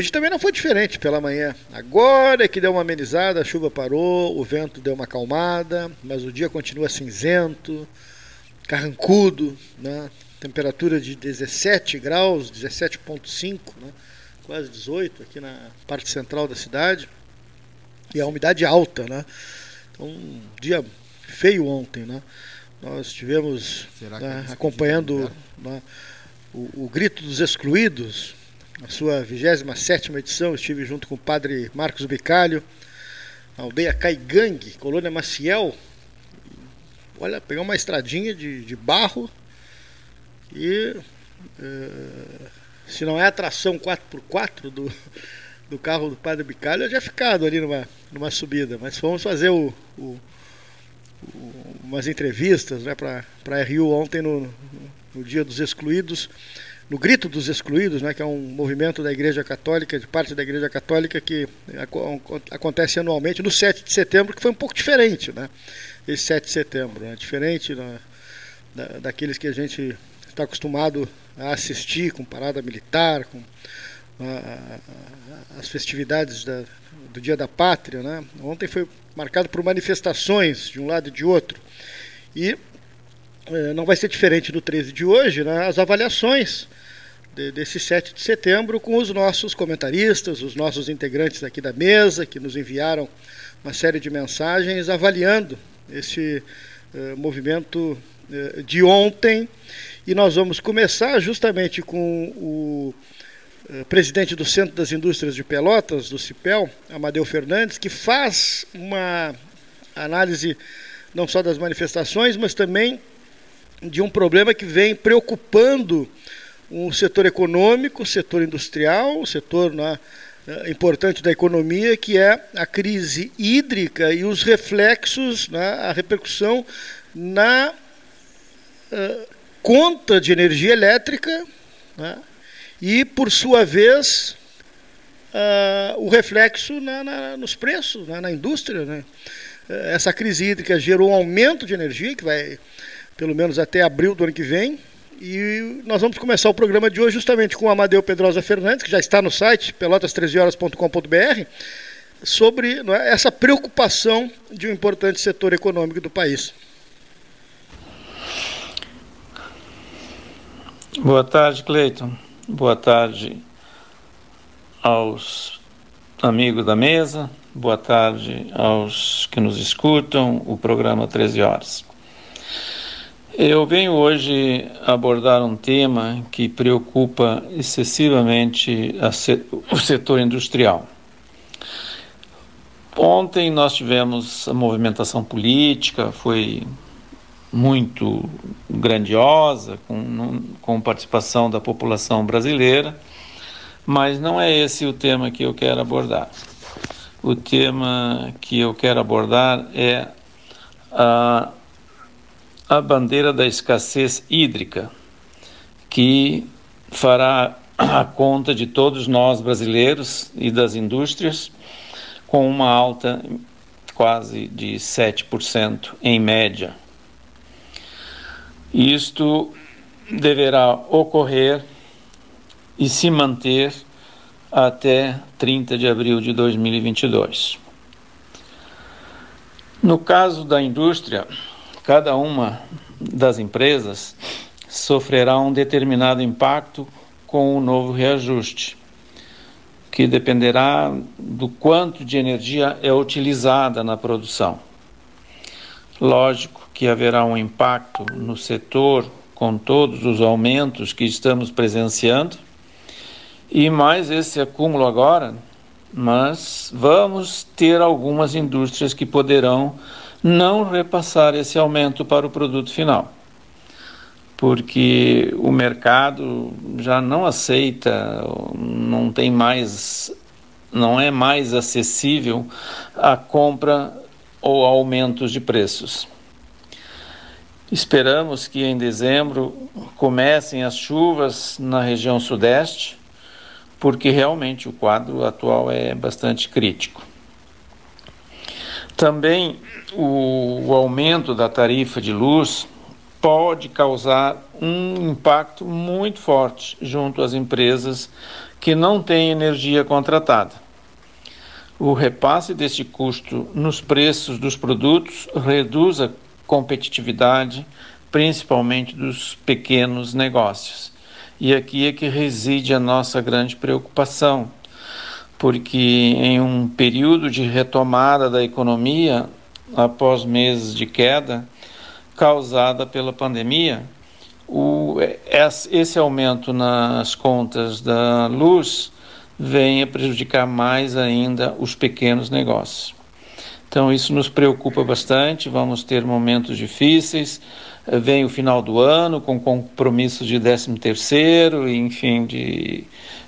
hoje também não foi diferente pela manhã. Agora é que deu uma amenizada, a chuva parou, o vento deu uma acalmada, mas o dia continua cinzento, carrancudo, né? temperatura de 17 graus, 17,5, né? quase 18 aqui na parte central da cidade, e a umidade alta. Né? Então, um dia feio ontem. Né? Nós estivemos né, acompanhando né, o, o Grito dos Excluídos na sua 27 edição, estive junto com o padre Marcos Bicalho, aldeia Caigangue, colônia Maciel. Olha, pegar uma estradinha de, de barro e uh, se não é a tração 4x4 do, do carro do padre Bicalho, eu já ficado ali numa, numa subida. Mas fomos fazer o, o, o umas entrevistas né, para a RU ontem no, no Dia dos Excluídos no Grito dos Excluídos, né, que é um movimento da Igreja Católica, de parte da Igreja Católica, que acontece anualmente no 7 de setembro, que foi um pouco diferente, né, esse 7 de setembro, né, diferente né, da, daqueles que a gente está acostumado a assistir, com parada militar, com a, a, as festividades da, do Dia da Pátria. Né. Ontem foi marcado por manifestações de um lado e de outro. E eh, não vai ser diferente do 13 de hoje, né, as avaliações de, desse 7 de setembro com os nossos comentaristas, os nossos integrantes aqui da mesa, que nos enviaram uma série de mensagens avaliando esse uh, movimento uh, de ontem. E nós vamos começar justamente com o uh, presidente do Centro das Indústrias de Pelotas, do CIPEL, Amadeu Fernandes, que faz uma análise não só das manifestações, mas também de um problema que vem preocupando um setor econômico, setor industrial, setor né, eh, importante da economia, que é a crise hídrica e os reflexos, né, a repercussão na uh, conta de energia elétrica né, e, por sua vez, uh, o reflexo na, na, nos preços, né, na indústria. Né. Essa crise hídrica gerou um aumento de energia, que vai pelo menos até abril do ano que vem, e nós vamos começar o programa de hoje justamente com o Amadeu Pedrosa Fernandes, que já está no site pelotas13horas.com.br, sobre é, essa preocupação de um importante setor econômico do país. Boa tarde, Cleiton. Boa tarde aos amigos da mesa. Boa tarde aos que nos escutam, o programa 13 Horas. Eu venho hoje abordar um tema que preocupa excessivamente o setor industrial. Ontem nós tivemos a movimentação política, foi muito grandiosa, com, com participação da população brasileira, mas não é esse o tema que eu quero abordar. O tema que eu quero abordar é a a bandeira da escassez hídrica, que fará a conta de todos nós brasileiros e das indústrias, com uma alta quase de 7% em média. Isto deverá ocorrer e se manter até 30 de abril de 2022. No caso da indústria, cada uma das empresas sofrerá um determinado impacto com o novo reajuste, que dependerá do quanto de energia é utilizada na produção. Lógico que haverá um impacto no setor com todos os aumentos que estamos presenciando e mais esse acúmulo agora, mas vamos ter algumas indústrias que poderão não repassar esse aumento para o produto final, porque o mercado já não aceita, não tem mais, não é mais acessível a compra ou aumentos de preços. Esperamos que em dezembro comecem as chuvas na região sudeste, porque realmente o quadro atual é bastante crítico. Também o, o aumento da tarifa de luz pode causar um impacto muito forte junto às empresas que não têm energia contratada. O repasse deste custo nos preços dos produtos reduz a competitividade, principalmente dos pequenos negócios. E aqui é que reside a nossa grande preocupação, porque em um período de retomada da economia, após meses de queda causada pela pandemia, o, esse aumento nas contas da luz vem a prejudicar mais ainda os pequenos negócios. Então, isso nos preocupa bastante. Vamos ter momentos difíceis. Vem o final do ano com compromissos de 13 terceiro, enfim, de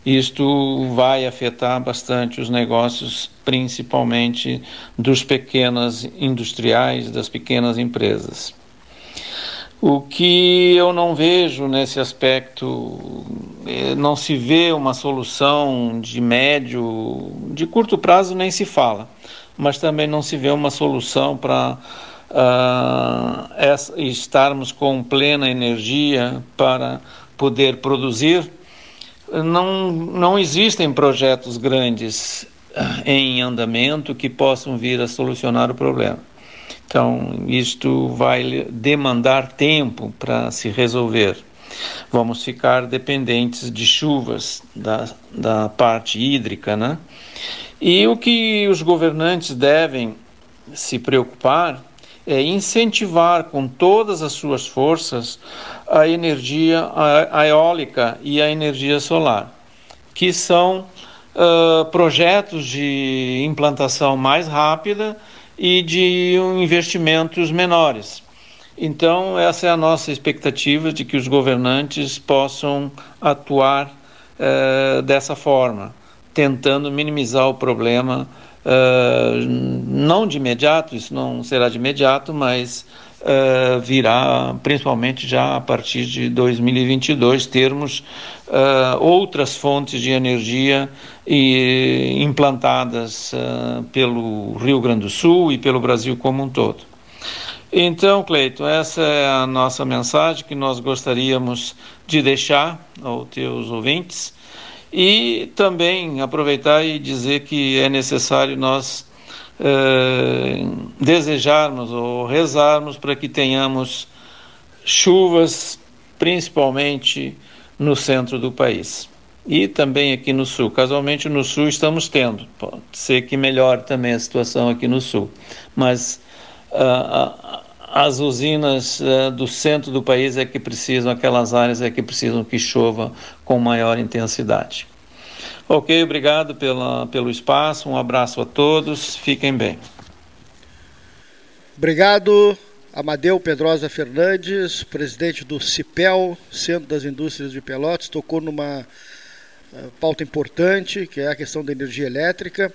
isto vai afetar bastante os negócios, principalmente dos pequenos industriais, das pequenas empresas. O que eu não vejo nesse aspecto, eh, não se vê uma solução de médio, de curto prazo nem se fala, mas também não se vê uma solução para uh, estarmos com plena energia para poder produzir. Não, não existem projetos grandes ah, em andamento que possam vir a solucionar o problema. Então, isto vai demandar tempo para se resolver. Vamos ficar dependentes de chuvas da, da parte hídrica, né? E o que os governantes devem se preocupar é incentivar com todas as suas forças a energia eólica e a energia solar, que são uh, projetos de implantação mais rápida e de investimentos menores. Então, essa é a nossa expectativa de que os governantes possam atuar eh, dessa forma, tentando minimizar o problema, eh, não de imediato, isso não será de imediato, mas uh, virá, principalmente já a partir de 2022, termos uh, outras fontes de energia e, implantadas uh, pelo Rio Grande do Sul e pelo Brasil como um todo. Então, Cleiton, essa é a nossa mensagem que nós gostaríamos de deixar aos teus ouvintes e também aproveitar e dizer que é necessário nós eh, desejarmos ou rezarmos para que tenhamos chuvas, principalmente no centro do país. E também aqui no sul. Casualmente no sul estamos tendo. Pode ser que melhore também a situação aqui no sul. Mas uh, as usinas uh, do centro do país é que precisam, aquelas áreas é que precisam que chova com maior intensidade. Ok, obrigado pela, pelo espaço, um abraço a todos, fiquem bem. Obrigado, Amadeu Pedrosa Fernandes, presidente do CIPEL, Centro das Indústrias de Pelotas, tocou numa uh, pauta importante, que é a questão da energia elétrica,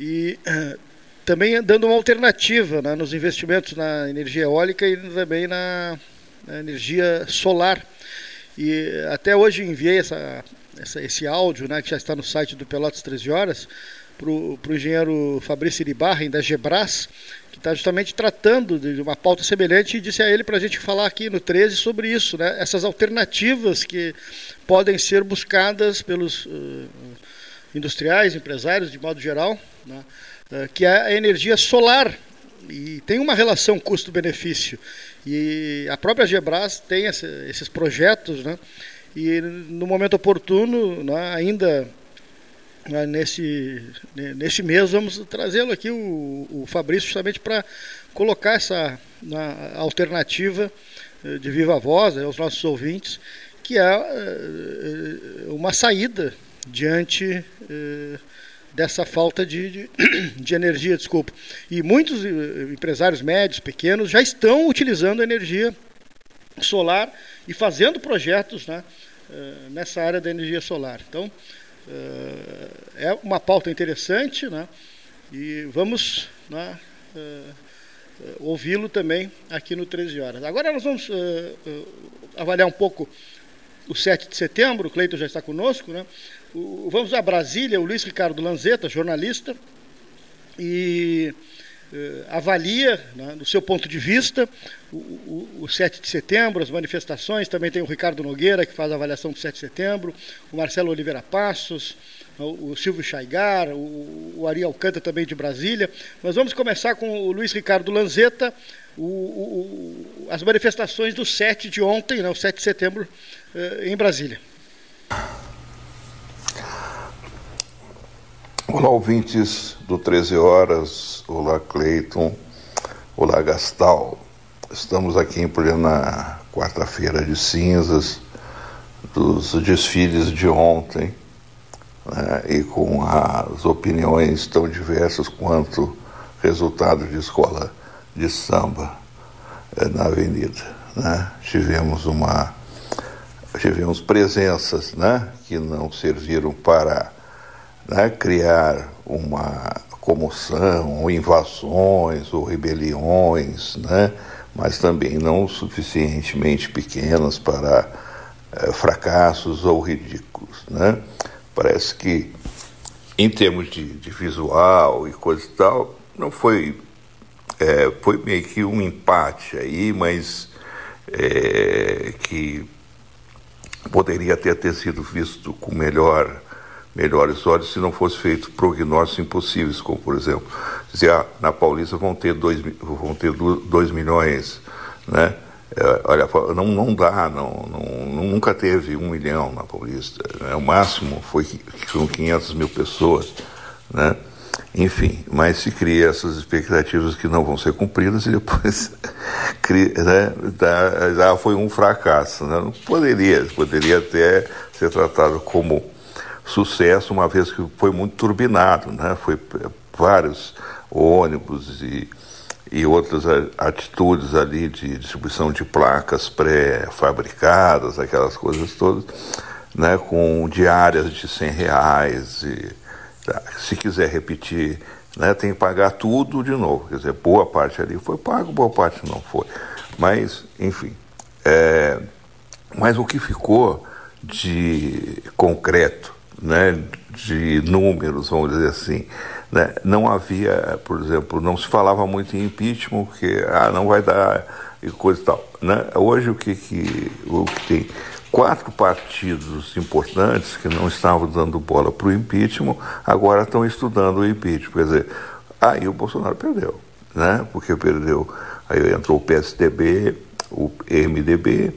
e uh, também dando uma alternativa né, nos investimentos na energia eólica e também na, na energia solar. E até hoje enviei essa essa, esse áudio, né, que já está no site do Pelotas 13 Horas, para o engenheiro Fabrício Iribarren, da Gebras, que está justamente tratando de uma pauta semelhante e disse a ele para a gente falar aqui no 13 sobre isso, né, essas alternativas que podem ser buscadas pelos uh, industriais, empresários, de modo geral, né, que é a energia solar. E tem uma relação custo-benefício. E a própria Gebras tem esses projetos, né? E no momento oportuno, né, ainda né, nesse, nesse mês, vamos trazê-lo aqui, o, Fabrício, justamente para colocar essa na, alternativa eh, de viva voz né, aos nossos ouvintes, que é uh, uma saída diante dessa falta de, de, de, energia, desculpa. E muitos empresários médios, pequenos, já estão utilizando energia solar e fazendo projetos né, eh, nessa área da energia solar. Então, eh, é uma pauta interessante né, e vamos né, eh, ouvi-lo também aqui no 13 Horas. Agora nós vamos avaliar um pouco o 7 de setembro, o Cleiton já está conosco. Né? Vamos a Brasília, o Luiz Ricardo Lanzetta, jornalista, e eh, avalia, né, do seu ponto de vista, o, o, o, 7 de setembro, as manifestações. Também tem o Ricardo Nogueira, que faz a avaliação do 7 de setembro, o Marcelo Oliveira Passos, o, o Silvio Chaigar, o, o Ari Alcântara também de Brasília. Mas vamos começar com o Luiz Ricardo Lanzetta, as manifestações do 7 de ontem, né, o 7 de setembro, eh, em Brasília. Olá, ouvintes do 13 Horas. Olá, Cleiton. Olá, Gastal. Estamos aqui em plena quarta-feira de cinzas, dos desfiles de ontem, né, e com as opiniões tão diversas quanto resultado de escola de samba eh, na avenida. Né? Tivemos uma tivemos presenças né, que não serviram para né, criar uma comoção, ou invasões ou rebeliões, né, mas também não suficientemente pequenas para é, fracassos ou ridículos. Né? Parece que, em termos de, de visual e coisa e tal, não foi. É, foi meio que um empate aí, mas é, que poderia ter, ter sido visto com melhor melhores olhos se não fosse feito prognósticos impossíveis, como por exemplo, dizer, ah, na Paulista vão ter 2 vão ter dois milhões, né? É, olha, não, não dá, não, não, nunca teve um milhão na Paulista, né? o máximo foi com 500 mil pessoas, né? Enfim, mas se cria essas expectativas que não vão ser cumpridas e depois cria, né, foi um fracasso. Né? Não poderia, poderia até ser tratado como sucesso, uma vez que foi muito turbinado, né? Foi vários ônibus e, e outras atitudes ali de distribuição de placas pré-fabricadas, aquelas coisas todas, né? Com diárias de 100 reais e? Se quiser repetir, né? Tem que pagar tudo de novo. Quer dizer, boa parte ali foi pago, boa parte não foi. Mas, enfim, é, mas o que ficou de concreto né, de números, vamos dizer assim. Né? Não havia, por exemplo, não se falava muito em impeachment, porque ah, não vai dar e coisa e tal. Né? Hoje o que, que, o que tem? Quatro partidos importantes que não estavam dando bola para o impeachment, agora estão estudando o impeachment. Quer dizer, aí o Bolsonaro perdeu, né? porque perdeu. Aí entrou o PSDB, o MDB,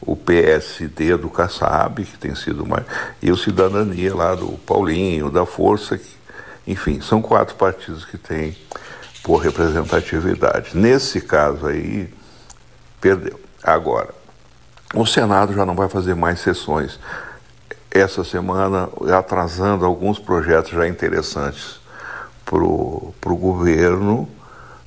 o PSD do Kassab, que tem sido mais. e o Cidadania lá do Paulinho, da Força, que, enfim, são quatro partidos que têm por representatividade. Nesse caso aí, perdeu. Agora, o Senado já não vai fazer mais sessões. Essa semana, atrasando alguns projetos já interessantes para o governo,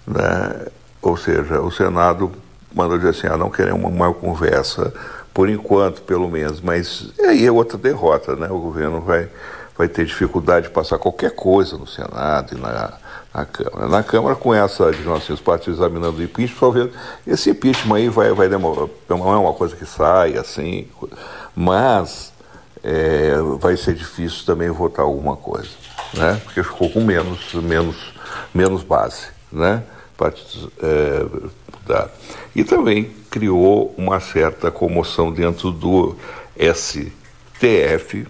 né? ou seja, o Senado mandou dizer assim, ah, não queremos uma conversa, por enquanto, pelo menos. Mas aí é outra derrota, né? O governo vai, vai ter dificuldade de passar qualquer coisa no Senado e na, na Câmara. Na Câmara, com essa de nós os partidos examinando o impeachment, talvez esse impeachment aí vai, vai demorar, não é uma coisa que sai assim, mas é, vai ser difícil também votar alguma coisa, né? Porque ficou com menos, menos, menos base, né? Partidos, é, da, e também criou uma certa comoção dentro do STF,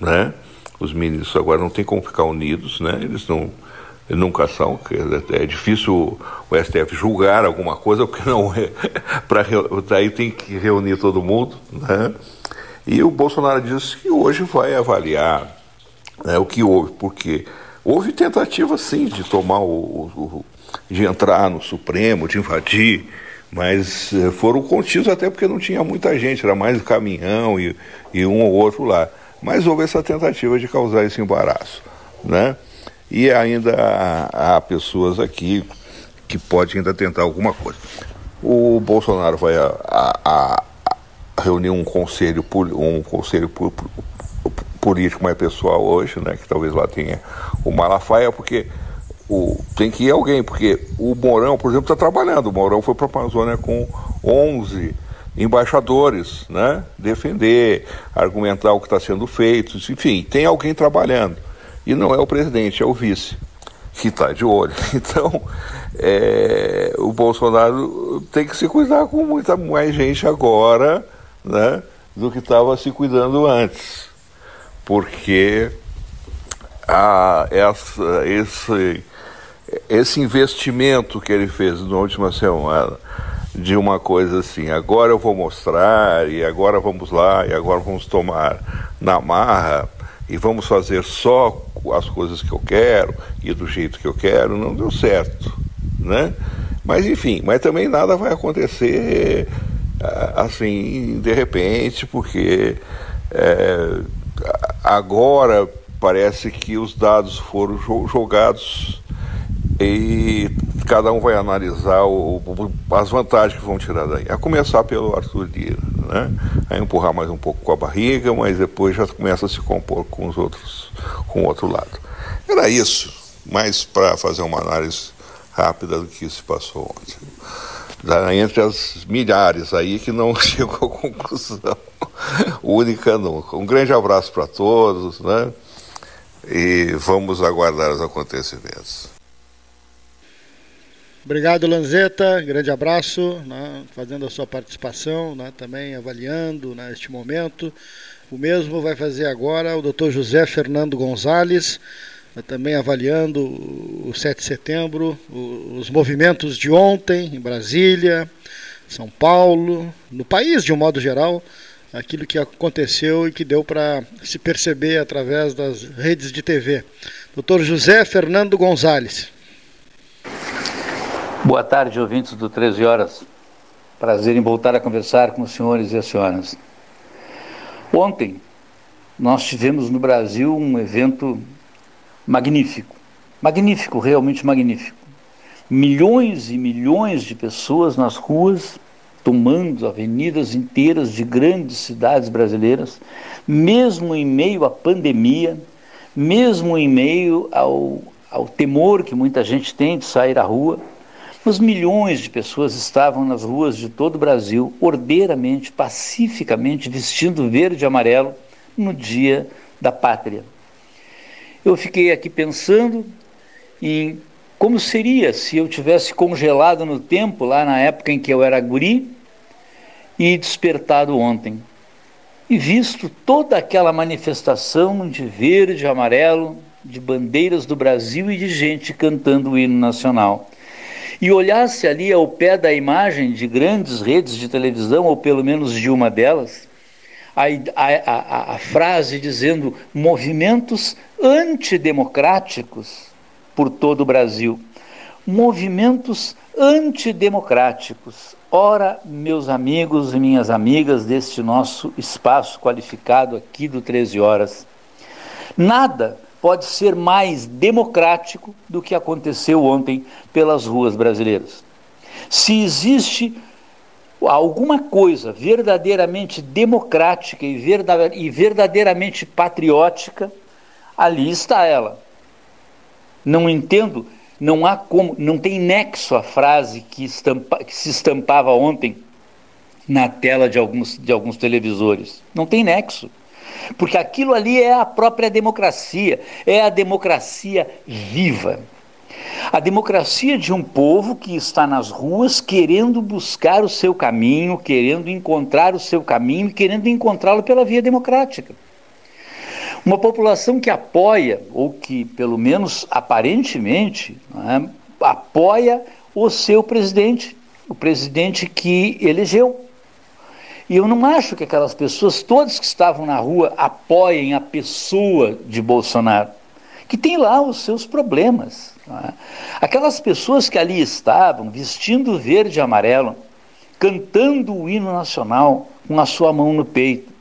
né? Os ministros agora não tem como ficar unidos, né? Eles não nunca são, é difícil o STF julgar alguma coisa porque não é para daí tem que reunir todo mundo, né? E o Bolsonaro disse que hoje vai avaliar né, o que houve, porque houve tentativa sim de tomar o, o de entrar no Supremo, de invadir mas eh, foram contidos até porque não tinha muita gente, era mais caminhão e, e um ou outro lá. Mas houve essa tentativa de causar esse embaraço, né? E ainda há, há pessoas aqui que podem ainda tentar alguma coisa. O Bolsonaro vai a, a, a reunir um conselho, um conselho político mais pessoal hoje, né? Que talvez lá tenha o Malafaia, porque o, tem que ir alguém, porque o Mourão, por exemplo, está trabalhando. O Mourão foi para a Amazônia com 11 embaixadores, né? defender, argumentar o que está sendo feito, enfim, tem alguém trabalhando. E não é o presidente, é o vice. que está de olho. Então, é, o Bolsonaro tem que se cuidar com muita mais gente agora né, do que estava se cuidando antes. Porque a, essa, esse, esse investimento que ele fez na última semana de uma coisa assim, agora eu vou mostrar, e agora vamos lá, e agora vamos tomar na marra, e vamos fazer só as coisas que eu quero e do jeito que eu quero, não deu certo, né? Mas enfim, mas também nada vai acontecer assim de repente, porque é, agora parece que os dados foram jogados e cada um vai analisar o, as vantagens que vão tirar daí. A começar pelo Arthur Lira, né? A empurrar mais um pouco com a barriga, mas depois já começa a se compor com os outros, com o outro lado. Era isso, mais para fazer uma análise rápida do que se passou ontem. Da, entre as milhares aí que não chegou a conclusão única nunca. Um grande abraço para todos, né? E vamos aguardar os acontecimentos. Obrigado, Lanzetta. Grande abraço, né, fazendo a sua participação, né, também avaliando né, este momento. O mesmo vai fazer agora o Dr. José Fernando Gonzalez, né, também avaliando o 7 de setembro, os movimentos de ontem em Brasília, São Paulo, no país de um modo geral, aquilo que aconteceu e que deu para se perceber através das redes de TV. Dr. José Fernando Gonzalez. Boa tarde, ouvintes do 13 Horas. Prazer em voltar a conversar com os senhores e as senhoras. Ontem, nós tivemos no Brasil um evento magnífico. Magnífico, realmente magnífico. Milhões e milhões de pessoas nas ruas, tomando avenidas inteiras de grandes cidades brasileiras, mesmo em meio à pandemia, mesmo em meio ao, ao temor que muita gente tem de sair à rua mas milhões de pessoas estavam nas ruas de todo o Brasil, ordeiramente, pacificamente, vestindo verde e amarelo no dia da pátria. Eu fiquei aqui pensando em como seria se eu tivesse congelado no tempo, lá na época em que eu era guri, e despertado ontem, e visto toda aquela manifestação de verde e amarelo, de bandeiras do Brasil e de gente cantando o hino nacional e olhasse ali ao pé da imagem de grandes redes de televisão, ou pelo menos de uma delas, a, a, a, a frase dizendo movimentos antidemocráticos por todo o Brasil. Movimentos antidemocráticos. Ora, meus amigos e minhas amigas deste nosso espaço qualificado aqui do 13 Horas, nada pode ser mais democrático do que aconteceu ontem pelas ruas brasileiras. Se existe alguma coisa verdadeiramente democrática e verdadeiramente patriótica, ali está ela. Não entendo, não há como, não tem nexo a frase que, estampa, que se estampava ontem na tela de alguns, de alguns televisores. Não tem nexo. Porque aquilo ali é a própria democracia, é a democracia viva. A democracia de um povo que está nas ruas querendo buscar o seu caminho, querendo encontrar o seu caminho e querendo encontrá-lo pela via democrática. Uma população que apoia, ou que pelo menos aparentemente é, apoia o seu presidente, o presidente que elegeu. E eu não acho que aquelas pessoas, todas que estavam na rua, apoiem a pessoa de Bolsonaro, que tem lá os seus problemas. É? Aquelas pessoas que ali estavam, vestindo verde e amarelo, cantando o hino nacional com a sua mão no peito.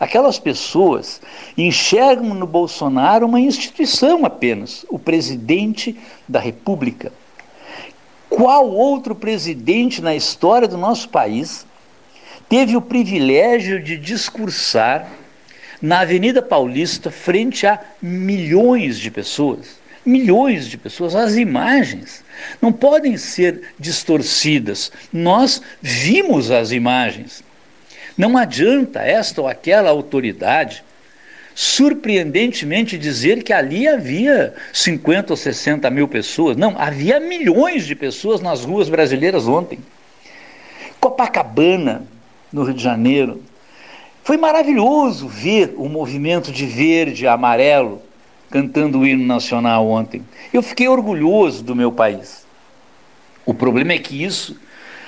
Aquelas pessoas enxergam no Bolsonaro uma instituição apenas, o presidente da República. Qual outro presidente na história do nosso país teve o privilégio de discursar na Avenida Paulista frente a milhões de pessoas. Milhões de pessoas, as imagens não podem ser distorcidas. Nós vimos as imagens. Não adianta esta ou aquela autoridade surpreendentemente dizer que ali havia 50 ou 60 mil pessoas. Não, havia milhões de pessoas nas ruas brasileiras ontem. Copacabana, no Rio de Janeiro. Foi maravilhoso ver o movimento de verde e amarelo cantando o hino nacional ontem. Eu fiquei orgulhoso do meu país. O problema é que isso,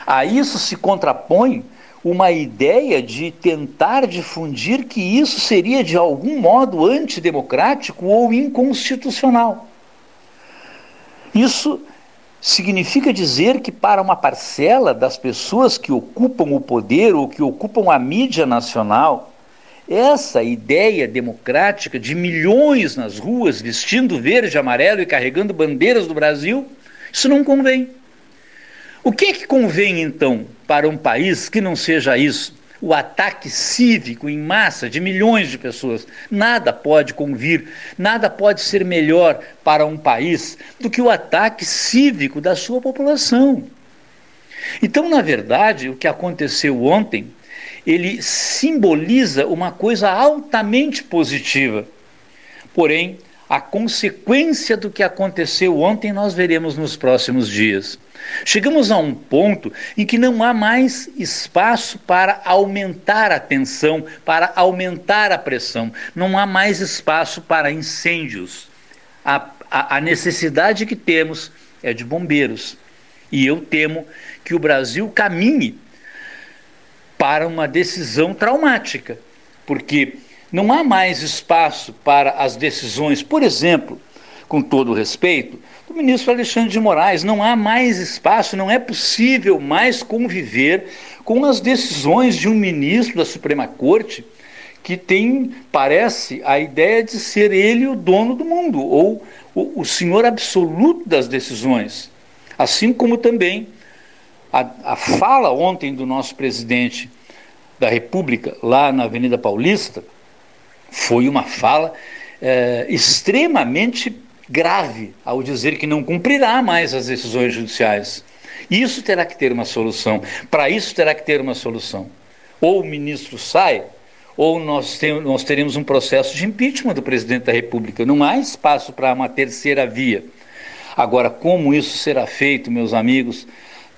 a isso se contrapõe uma ideia de tentar difundir que isso seria de algum modo antidemocrático ou inconstitucional. Isso significa dizer que para uma parcela das pessoas que ocupam o poder ou que ocupam a mídia nacional, essa ideia democrática de milhões nas ruas vestindo verde amarelo e carregando bandeiras do Brasil, isso não convém. O que, é que convém então para um país que não seja isso? O ataque cívico em massa de milhões de pessoas. Nada pode convir, nada pode ser melhor para um país do que o ataque cívico da sua população. Então, na verdade, o que aconteceu ontem, ele simboliza uma coisa altamente positiva. Porém, a consequência do que aconteceu ontem nós veremos nos próximos dias. Chegamos a um ponto em que não há mais espaço para aumentar a tensão, para aumentar a pressão, não há mais espaço para incêndios. A, a, a necessidade que temos é de bombeiros. E eu temo que o Brasil caminhe para uma decisão traumática, porque não há mais espaço para as decisões, por exemplo, com todo respeito, do ministro Alexandre de Moraes. Não há mais espaço, não é possível mais conviver com as decisões de um ministro da Suprema Corte que tem, parece, a ideia de ser ele o dono do mundo, ou o, o senhor absoluto das decisões. Assim como também a, a fala ontem do nosso presidente da República, lá na Avenida Paulista, foi uma fala é, extremamente grave ao dizer que não cumprirá mais as decisões judiciais. Isso terá que ter uma solução. Para isso terá que ter uma solução. Ou o ministro sai, ou nós, tem, nós teremos um processo de impeachment do presidente da República. Não há espaço para uma terceira via. Agora, como isso será feito, meus amigos,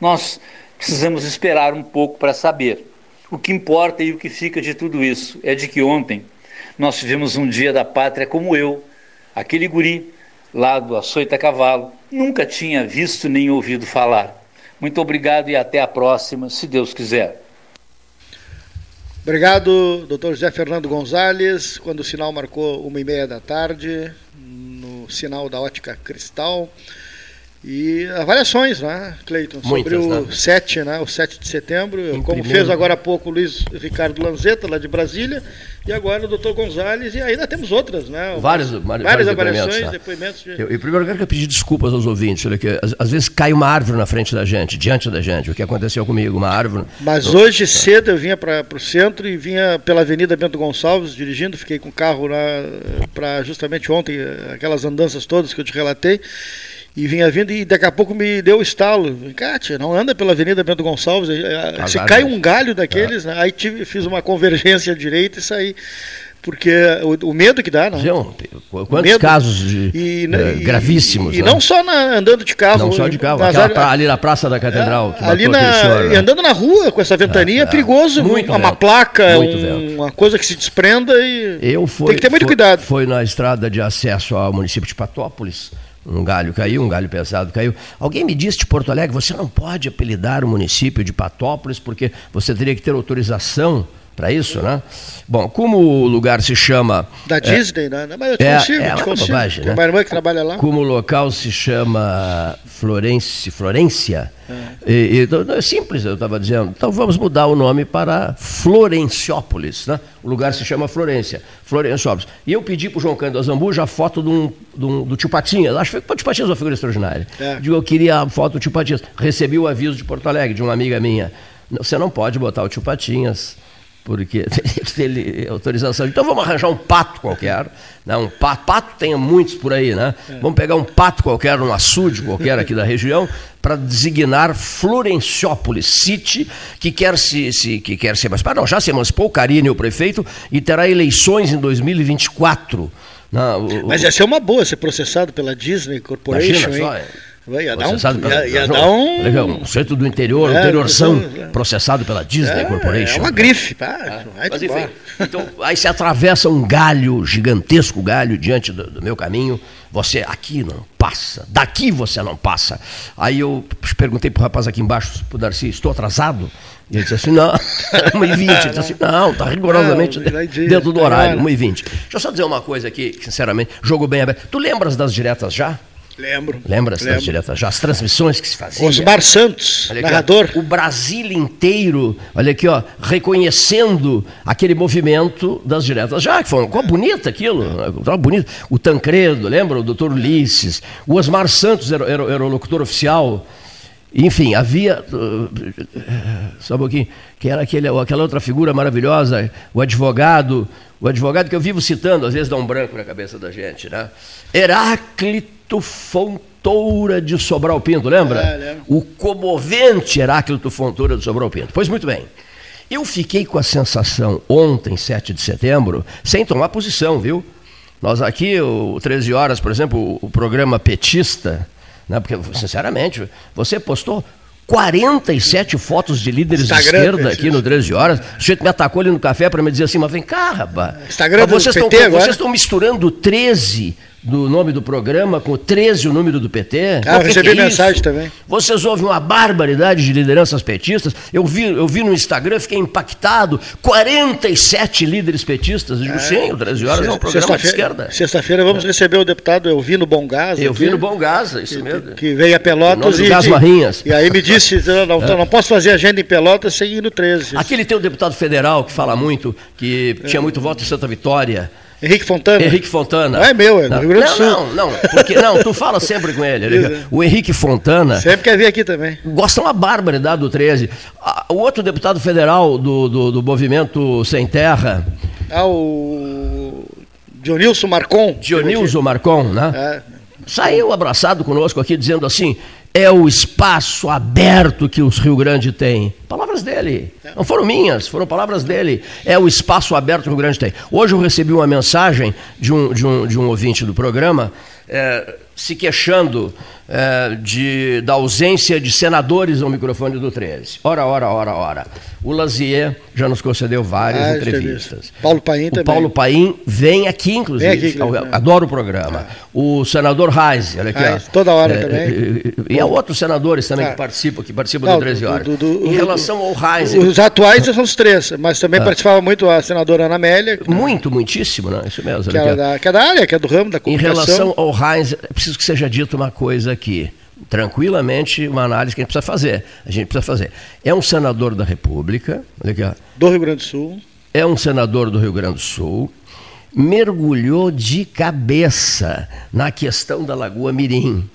nós precisamos esperar um pouco para saber. O que importa e o que fica de tudo isso é de que ontem nós tivemos um dia da pátria como eu, aquele guri lá do Açoita Cavalo, nunca tinha visto nem ouvido falar. Muito obrigado e até a próxima, se Deus quiser. Obrigado, doutor José Fernando Gonzalez. Quando o sinal marcou uma e meia da tarde, no sinal da ótica cristal. E avaliações, né, Cleiton, sobre o né? 7, né, o 7 de setembro, em como primeiro... fez agora há pouco o Luiz Ricardo Lanzetta, lá de Brasília, e agora o doutor Gonzalez, e ainda temos outras, né? Várias, várias, várias avaliações, depoimentos. Né? depoimentos de... eu, em primeiro lugar, quero pedir desculpas aos ouvintes, olha que às, às, vezes cai uma árvore na frente da gente, diante da gente, o que aconteceu comigo, uma árvore... Mas eu... hoje cedo eu vinha para o centro e vinha pela Avenida Bento Gonçalves dirigindo, fiquei com o carro lá para justamente ontem, aquelas andanças todas que eu te relatei, e vinha vindo e daqui a pouco me deu o estalo. Cátia, não anda pela Avenida Bento Gonçalves. Se cai um galho daqueles, é. né? aí tive, fiz uma convergência à direita e saí. Porque o, o medo que dá, não. João, quantos medo, casos de, e, é, e, gravíssimos. E, né? não só na, andando de carro. Não só de carro, aquela, ali na Praça da Catedral. É, ali na, senhor, né? andando na rua com essa ventania é, é perigoso. Muito uma, placa, um, uma coisa que se desprenda e Eu fui, tem que ter muito foi, cuidado. Foi na estrada de acesso ao município de Patópolis um galho caiu, um galho pesado caiu. Alguém me disse de Porto Alegre, você não pode apelidar o município de Patópolis porque você teria que ter autorização para isso, né? Bom, como o lugar se chama... Da é, Disney, né? Mas eu te é, consigo, é, te consigo. Bobagem, né? uma irmã que trabalha lá. Como o local se chama Florence, Florência, é. E, e, então, é simples, eu estava dizendo. Então vamos mudar o nome para Florenciópolis, né? O lugar se chama Florência, Florenciópolis. E eu pedi para o João Cândido Azambuja a foto do, do, do tio Patinhas. Acho que o tio Patinhas é uma figura extraordinária. É. Digo, eu queria a foto do tio Patinhas. Recebi o aviso de Porto Alegre, de uma amiga minha. Você não pode botar o tio Patinhas porque teria que ter autorização. Então vamos arranjar um pato qualquer, né? um pato, pato tem muitos por aí, né? É. Vamos pegar um pato qualquer, um açude qualquer aqui da região, para designar Florenciópolis City, que quer se, se que quer ser mais. Não, já se emancipou o Carine, o prefeito, e terá eleições em 2024. Não, o, Mas ia ser uma boa ser processado pela Disney Corporation, hein? Só, Ia dar um, ia, ia dar um... um centro do interior, é, interiorzão, é. processado pela Disney é, Corporation. É uma grife, pá. É. Mas enfim, então, aí se atravessa um galho, gigantesco galho, diante do, do, meu caminho. Você aqui não passa, daqui você não passa. Aí eu perguntei pro rapaz aqui embaixo, pro Darcy, estou atrasado? E ele disse assim, não, 1h20. Ele disse assim, não, está rigorosamente dentro do horário, 1h20. Deixa eu só dizer uma coisa aqui, sinceramente, jogo bem aberto. Tu lembras das diretas já? Lembro. Lembra das diretas já? As transmissões que se faziam. Osmar Santos, aqui, narrador. Ó, o Brasil inteiro, olha aqui, ó, reconhecendo aquele movimento das diretas já, que foi uma bonita aquilo, estava bonito. O Tancredo, lembra? O doutor Ulisses. O Osmar Santos era, era, era o locutor oficial. Enfim, havia. Uh, só um pouquinho. Que era aquele, aquela outra figura maravilhosa, o advogado, o advogado que eu vivo citando, às vezes dá um branco na cabeça da gente, né? Heráclito Fontoura de Sobral Pinto, lembra? É, o comovente Heráclito Fontoura de Sobral Pinto. Pois muito bem. Eu fiquei com a sensação ontem, 7 de setembro, sem tomar posição, viu? Nós aqui, o 13 horas, por exemplo, o programa petista, né? porque, sinceramente, você postou 47 fotos de líderes Instagram, de esquerda aqui no 13 horas. O sujeito me atacou ali no café para me dizer assim, mas vem cá, rapaz. Instagram mas? Vocês estão misturando 13 do nome do programa com 13 o número do PT. Ah, eu recebi é mensagem isso? também. Vocês ouvem uma barbaridade de lideranças petistas. Eu vi, eu vi no Instagram, fiquei impactado. 47 líderes petistas. Eu digo, é, sim, o 13 horas é um programa de esquerda. Sexta-feira vamos é. receber o deputado Elvino Bongás. Elvino Bongás, isso que, mesmo. Que veio a Pelotas e, Marrinhas. e aí me disse, não, não, não, posso fazer agenda em Pelotas sem ir no 13. Aquele tem o deputado federal que fala muito, que tinha muito voto em Santa Vitória. Henrique Fontana? Henrique Fontana. Não é meu, é do Rio Grande do Sul. Não, não, porque, não, tu fala sempre com ele. O Henrique Fontana. Sempre quer vir aqui também. Gosta uma barbaridade do 13. O outro deputado federal do, do, do movimento Sem Terra. Ah, o Dionilson Marcon. Dionilson Marcon, né? É. Saiu abraçado conosco aqui dizendo assim: é o espaço aberto que os Rio Grande tem. Palavras dele. Não foram minhas, foram palavras dele. É o espaço aberto que o Rio Grande tem. Hoje eu recebi uma mensagem de um, de um, de um ouvinte do programa é, se queixando é, de, da ausência de senadores ao microfone do 13. Ora, ora, ora, ora. O Lazier já nos concedeu várias ah, entrevistas. Paulo Paim o também. Paulo Paim vem aqui, inclusive. Vem aqui, Eu, adoro o programa. Ah. O senador Reis, olha aqui. Reis, toda hora é, também. E, e há outros senadores também ah. que participam, que participam Não, do 13 horas. Do, do, do, em relação ao Reis. Os atuais são os três, mas também ah. participava muito a senadora Ana Amélia. Muito, muitíssimo, né? Isso mesmo. Que, é da, que é da área, que é do ramo da comunicação. Em relação ao Reis, é preciso que seja dito uma coisa aqui tranquilamente uma análise que a gente precisa fazer. A gente precisa fazer. É um senador da República, olha aqui, do Rio Grande do Sul. É um senador do Rio Grande do Sul. Mergulhou de cabeça na questão da Lagoa Mirim.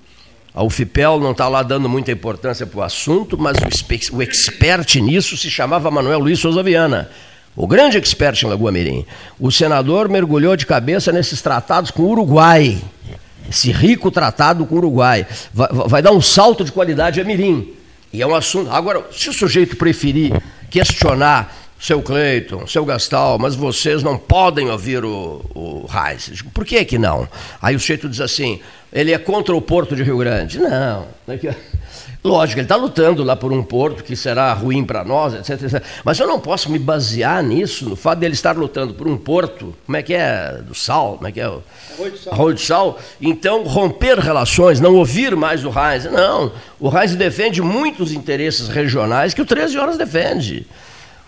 A UFIPEL não está lá dando muita importância para o assunto, mas o, o expert nisso se chamava Manuel Luiz Souza Viana, o grande expert em Lagoa Mirim. O senador mergulhou de cabeça nesses tratados com o Uruguai esse rico tratado com o Uruguai. Vai, vai, dar um salto de qualidade a Mirim. E é um assunto. Agora, se o sujeito preferir questionar seu Cleiton, seu Gastal, mas vocês não podem ouvir o, o Reis. Por que que não? Aí o sujeito diz assim, ele é contra o Porto de Rio Grande. Não. Lógico, ele está lutando lá por um porto que será ruim para nós, etc, etc, Mas eu não posso me basear nisso, no fato dele estar lutando por um porto, como é que é? Do sal, como é que é? Arroio de sal. Arroio de sal. Então, romper relações, não ouvir mais o Reis. Não, o Reis defende muitos interesses regionais que o 13 Horas defende.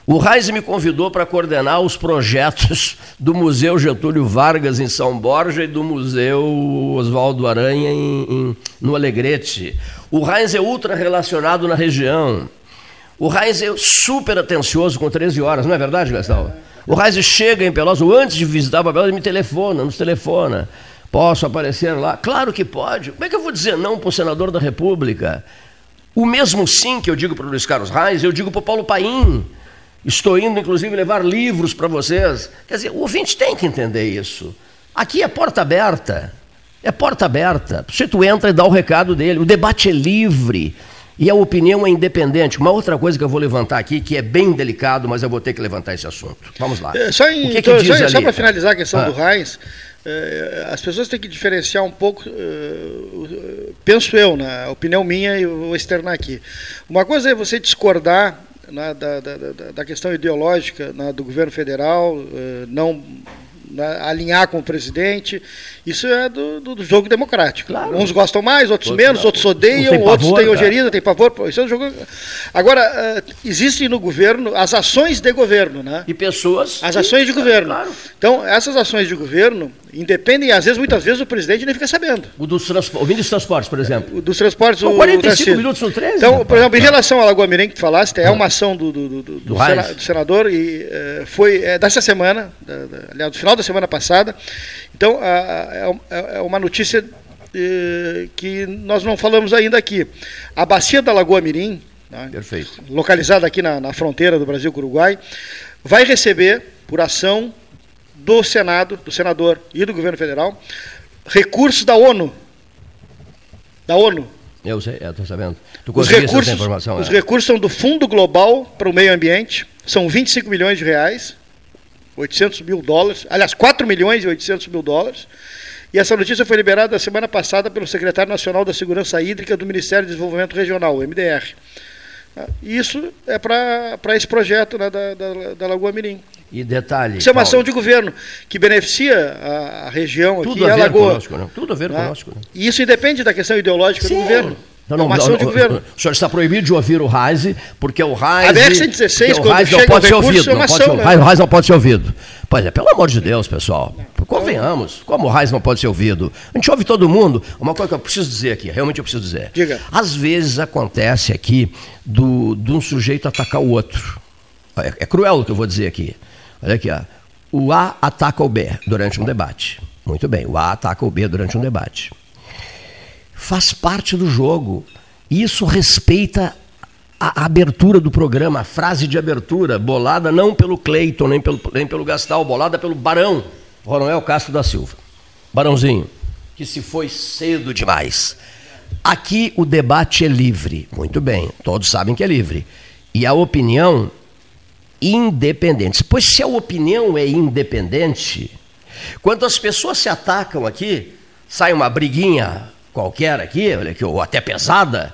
O Reis me convidou para coordenar os projetos do Museu Getúlio Vargas em São Borja e do Museu Oswaldo Aranha em, em, no Alegrete. O Reis é ultra relacionado na região. O Reis é super atencioso com 13 horas, não é verdade, Gastão? O Reis chega em Pelotas, ou antes de visitar Babel, ele me telefona, nos telefona. Posso aparecer lá? Claro que pode. Como é que eu vou dizer não para o senador da República? O mesmo sim que eu digo para o Luiz Carlos Reis, eu digo para o Paulo Paim. Estou indo, inclusive, levar livros para vocês. Quer dizer, o ouvinte tem que entender isso. Aqui é porta aberta. É porta aberta. Você tu entra e dá o recado dele. O debate é livre. E a opinião é independente. Uma outra coisa que eu vou levantar aqui, que é bem delicado, mas eu vou ter que levantar esse assunto. Vamos lá. É, só, em, que que só, só para finalizar a questão ah. do Heinz, é, as pessoas têm que diferenciar um pouco, uh, penso eu, na opinião minha, e eu vou externar aqui. Uma coisa é você discordar né, da, da, da, questão ideológica né, do governo federal, uh, não né, alinhar com o presidente. Isso é do, do, do jogo democrático. Claro. Uns gostam mais, outros, menos, não. outros odeiam, outros têm ojeriza, têm pavor. Isso é um jogo. Agora, uh, existem no governo as ações de governo, né? E pessoas. As ações de governo. Claro. Então, essas ações de governo independem, às vezes, muitas vezes, o presidente nem fica sabendo. O, dos trans... o ministro dos transportes, por exemplo. O dos transportes, o. 45 o minutos no 13? Então, por exemplo, em relação à Lagoa Mirim que tu falaste, é uma ação do, do, do, do, do, sena... do senador e uh, foi é, dessa semana, da, da, aliás, do final da semana passada. Então, é, é uma notícia uh, que nós não falamos ainda aqui. A bacia da Lagoa Mirim, né, localizada aqui na, na fronteira do Brasil com o Uruguai, vai receber, por ação do Senado, do senador e do governo federal, recursos da ONU. Da ONU. Eu sei, estou sabendo. Tu os recursos, informação, os é. recursos são do Fundo Global para o Meio Ambiente, são 25 milhões de reais, 800 mil dólares, aliás, 4 milhões e 800 mil dólares. E essa notícia foi liberada semana passada pelo secretário nacional da Segurança Hídrica do Ministério do Desenvolvimento Regional, o MDR. Isso é para esse projeto né, da, da, da Lagoa Mirim. E detalhe. Isso é uma ação de governo que beneficia a, a região Tudo aqui, a, a Lagoa. Conosco, né? Tudo a ver né? conosco. Né? E isso independe da questão ideológica Sim. do governo. Não, não, é uma ação não, de governo. O senhor está proibido de ouvir o Reise, porque o Reise. A BR-116, quando o Reise não pode ser ouvido. É não pode ser, né? O Reise não pode ser ouvido. Pois é, pelo amor de Deus, pessoal. Convenhamos, como o Reis não pode ser ouvido. A gente ouve todo mundo. Uma coisa que eu preciso dizer aqui, realmente eu preciso dizer. Diga. Às vezes acontece aqui do, de um sujeito atacar o outro. É, é cruel o que eu vou dizer aqui. Olha aqui, ó. O A ataca o B durante um debate. Muito bem, o A ataca o B durante um debate faz parte do jogo. Isso respeita a abertura do programa, a frase de abertura, bolada não pelo Cleiton, nem pelo, nem pelo Gastal, bolada pelo Barão, Ronoel Castro da Silva. Barãozinho, que se foi cedo demais. Aqui o debate é livre. Muito bem, todos sabem que é livre. E a opinião independente. Pois se a opinião é independente, quando as pessoas se atacam aqui, sai uma briguinha qualquer aqui, olha aqui, ou até pesada,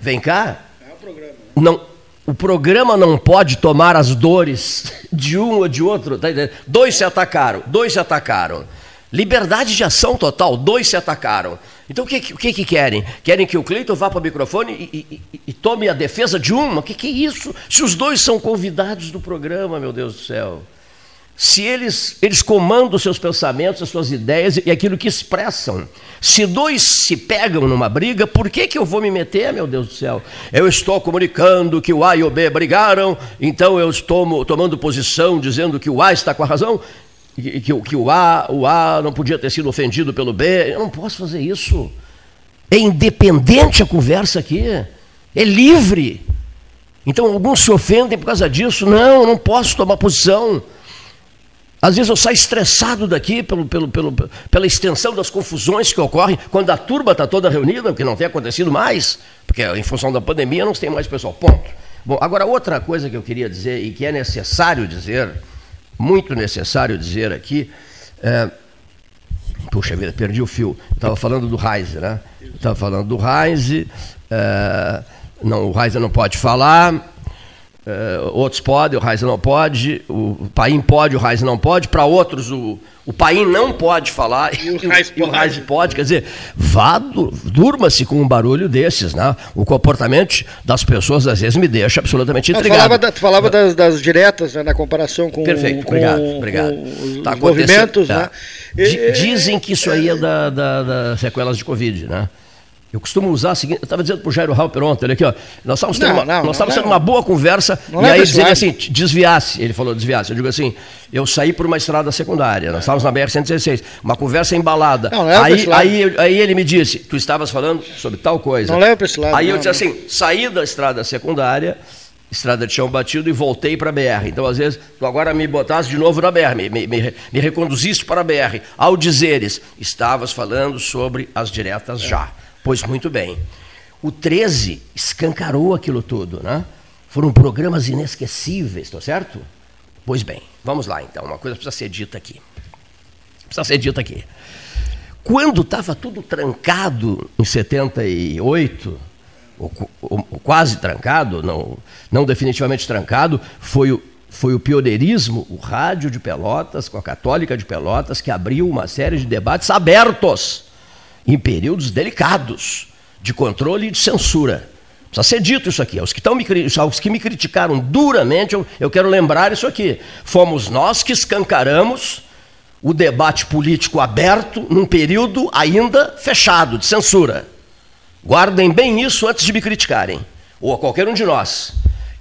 vem cá. É o programa. Não, o programa não pode tomar as dores de um ou de outro. Tá dois se atacaram, dois se atacaram. Liberdade de ação total, dois se atacaram. Então o que, que, que querem? Querem que o Cleiton vá para o microfone e, e, e, tome a defesa de uma? O que, que é isso? Se os dois são convidados do programa, meu Deus do céu. Se eles, eles comandam seus pensamentos, as suas ideias e aquilo que expressam. Se dois se pegam numa briga, por que, que eu vou me meter, meu Deus do céu? Eu estou comunicando que o A e o B brigaram, então eu estou tomando posição dizendo que o A está com a razão, que, que, que o, a, o A não podia ter sido ofendido pelo B. Eu não posso fazer isso. É independente a conversa aqui, é livre. Então alguns se ofendem por causa disso. Não, eu não posso tomar posição. Às vezes eu saio estressado daqui pelo, pelo, pelo, pela extensão das confusões que ocorrem quando a turba está toda reunida, que não tem acontecido mais, porque em função da pandemia não tem mais pessoal. Ponto. Bom, agora outra coisa que eu queria dizer e que é necessário dizer, muito necessário dizer aqui, é, puxa vida, perdi o fio. Estava falando do Reise, né? Estava falando do Reise. É, não, o Reise não pode falar. Uh, outros podem, o Raiz não pode, o Paim pode, o Raiz não pode, para outros o, o Paim não pode falar e o Raiz pode. pode. Quer dizer, vá, durma-se com um barulho desses, né? O comportamento das pessoas às vezes me deixa absolutamente intrigado. Tu falava, da, tu falava das, das, diretas, né, na comparação com, Perfeito, com, obrigado, obrigado. Com os tá movimentos, tá. né? Dizem que isso aí é da, da, da sequelas de Covid, né? Eu costumo usar o seguinte, eu estava dizendo para o Jairo Halper ontem, olha aqui, ó, nós estávamos tendo, uma, nós estávamos tendo uma boa conversa, e aí dizendo assim, desviasse, ele falou desviasse, eu digo assim, eu saí por uma estrada secundária, nós estávamos na BR-116, uma conversa embalada. Não, não aí, aí, aí ele me disse, tu estavas falando sobre tal coisa. Não leva para esse lado. Aí não, eu disse assim, saí da estrada secundária, estrada de chão batido e voltei para a BR. Então, às vezes, tu agora me botasse de novo na BR, me, me, me, me reconduziste para a BR. Ao dizeres, estavas falando sobre as diretas já. Pois muito bem. O 13 escancarou aquilo tudo, né? Foram programas inesquecíveis, tá certo? Pois bem, vamos lá então. Uma coisa precisa ser dita aqui. Precisa ser dita aqui. Quando estava tudo trancado em 78, ou, ou, ou quase trancado, não, não definitivamente trancado, foi o, foi o pioneirismo, o rádio de Pelotas, com a Católica de Pelotas, que abriu uma série de debates abertos em períodos delicados de controle e de censura. Precisa ser dito isso aqui. Aos que, me, aos que me criticaram duramente, eu, eu quero lembrar isso aqui. Fomos nós que escancaramos o debate político aberto num período ainda fechado, de censura. Guardem bem isso antes de me criticarem, ou a qualquer um de nós.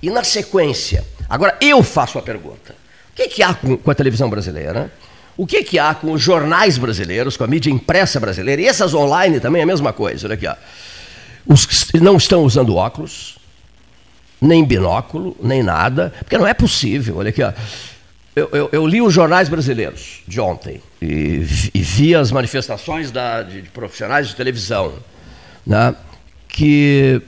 E na sequência, agora eu faço a pergunta: o que, é que há com a televisão brasileira? O que, que há com os jornais brasileiros, com a mídia impressa brasileira? E essas online também é a mesma coisa. Olha aqui, ó. Os que não estão usando óculos, nem binóculo, nem nada, porque não é possível. Olha aqui, ó. Eu, eu, eu li os jornais brasileiros de ontem e, e vi as manifestações da, de, de profissionais de televisão né, que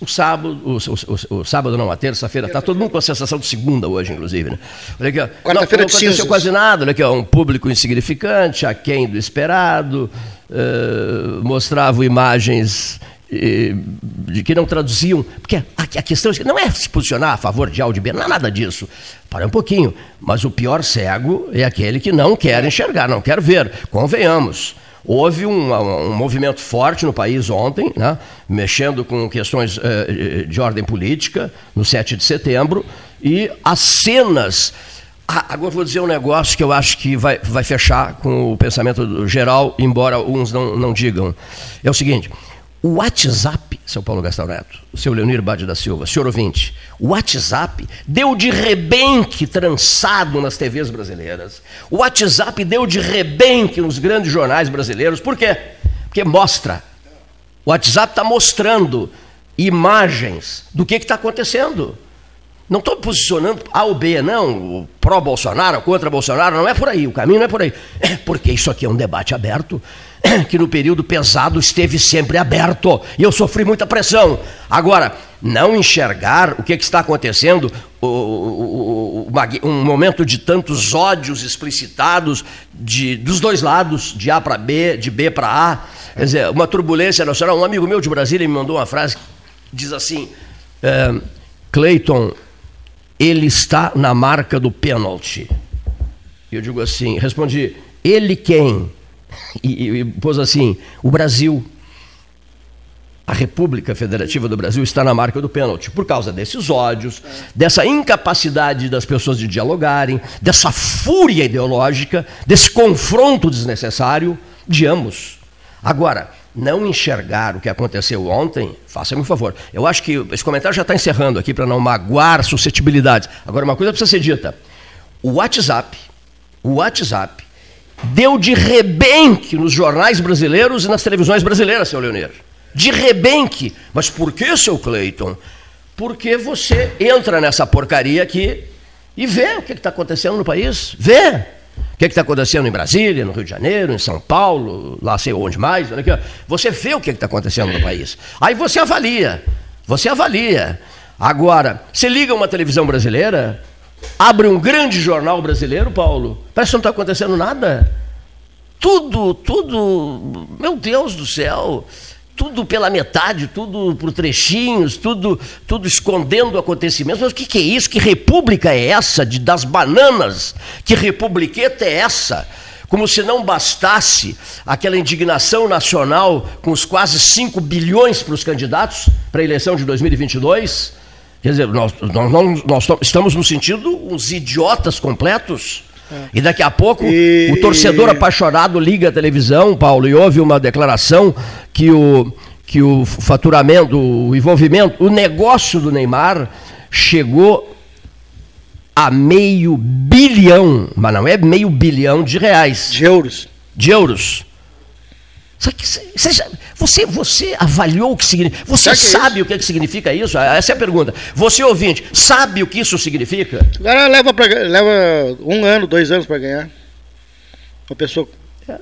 o sábado, o, o, o, sábado não, a terça-feira, está todo mundo com a sensação de segunda hoje, inclusive. Né? Olha aqui, Quarta-feira não, não aconteceu quase nada, olha aqui, um público insignificante, aquém do esperado, uh, mostravam imagens de que não traduziam, porque a, a questão é não é se posicionar a favor de A ou de B, não é nada disso. Para um pouquinho, mas o pior cego é aquele que não quer enxergar, não quer ver, convenhamos. Houve um, um, movimento forte no país ontem, né, mexendo com questões uh, de ordem política, no 7 de setembro, e as cenas. Ah, agora vou dizer um negócio que eu acho que vai, vai fechar com o pensamento geral, embora uns não, não digam. É o seguinte: o WhatsApp, seu Paulo Gastão Neto, seu Leonir Bade da Silva, senhor ouvinte, o WhatsApp deu de rebenque trançado nas TVs brasileiras. O WhatsApp deu de rebenque nos grandes jornais brasileiros. Por quê? Porque mostra. O WhatsApp está mostrando imagens do que está acontecendo. Não estou posicionando A ou B, não, pró-Bolsonaro, contra Bolsonaro, não é por aí, o caminho não é por aí. É porque isso aqui é um debate aberto que no período pesado esteve sempre aberto e eu sofri muita pressão. Agora, não enxergar o que, que está acontecendo, o, o, o, um momento de tantos ódios explicitados de, dos dois lados, de A para B, de B para A, quer dizer, uma turbulência nacional. Um amigo meu de Brasília me mandou uma frase que diz assim: é, Clayton, ele está na marca do pênalti. Eu digo assim, respondi, ele quem? E, e pôs assim: o Brasil, a República Federativa do Brasil está na marca do pênalti, por causa desses ódios, dessa incapacidade das pessoas de dialogarem, dessa fúria ideológica, desse confronto desnecessário de ambos. Agora, não enxergar o que aconteceu ontem, faça-me um favor. Eu acho que esse comentário já está encerrando aqui para não magoar suscetibilidades. Agora, uma coisa precisa ser dita: o WhatsApp, o WhatsApp deu de rebenque nos jornais brasileiros e nas televisões brasileiras, seu Leonir. De rebenque. Mas por que, seu Cleiton? Porque você entra nessa porcaria aqui e vê o que está acontecendo no país. Vê. O que está acontecendo em Brasília, no Rio de Janeiro, em São Paulo, lá sei onde mais. Aqui, você vê o que está acontecendo no país. Aí você avalia. Você avalia. Agora, você liga uma televisão brasileira, abre um grande jornal brasileiro, Paulo, parece que não está acontecendo nada. Tudo, tudo, meu Deus do céu, tudo pela metade, tudo por trechinhos, tudo, tudo escondendo acontecimentos. Mas o que, que é isso? Que república é essa de, das bananas? Que republiqueta é essa? Como se não bastasse aquela indignação nacional com os quase 5 bilhões para os candidatos para a eleição de 2022 Quer dizer, nós, nós, nós estamos no sentido uns idiotas completos. É. E daqui a pouco e... o torcedor apaixonado liga a televisão, Paulo, e ouve uma declaração que o, que o faturamento, o envolvimento, o negócio do Neymar chegou a meio bilhão, mas não é meio bilhão de reais. De euros. De euros. Você, você avaliou o que significa? Você que sabe é o que, é que significa isso? Essa é a pergunta. Você, ouvinte, sabe o que isso significa? O cara leva, pra, leva um ano, dois anos para ganhar. Uma pessoa. É.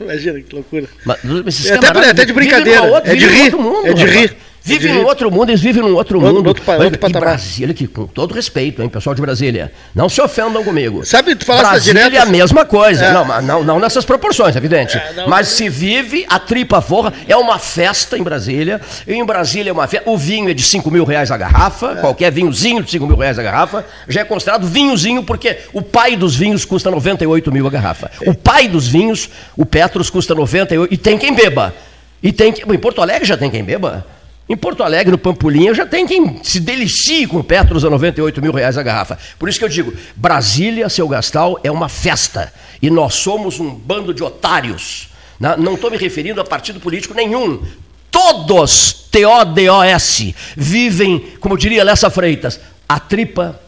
Imagina que loucura. Mas, é até, até de brincadeira. É de rir. Mundo, é de rir. Vivem num outro mundo, eles vivem num outro mundo. No outro, outro, outro Brasília, que com todo respeito, hein, pessoal de Brasília, não se ofendam comigo. Sabe, tu falaste Brasília é a mesma coisa. É. Não, não, não nessas proporções, evidente. É, não, Mas se vive a tripa forra, é uma festa em Brasília. E em Brasília é uma festa. O vinho é de 5 mil reais a garrafa, é. qualquer vinhozinho de 5 mil reais a garrafa, já é considerado vinhozinho, porque o pai dos vinhos custa 98 mil a garrafa. O pai dos vinhos, o Petros, custa 98 e tem quem beba. E tem Em Porto Alegre já tem quem beba. Em Porto Alegre, no Pampulinha, já tem quem se delicie com Petros a 98 mil reais a garrafa. Por isso que eu digo, Brasília, seu Gastal, é uma festa. E nós somos um bando de otários. Não estou me referindo a partido político nenhum. Todos, T-O-D-O-S, vivem, como diria Lessa Freitas, a tripa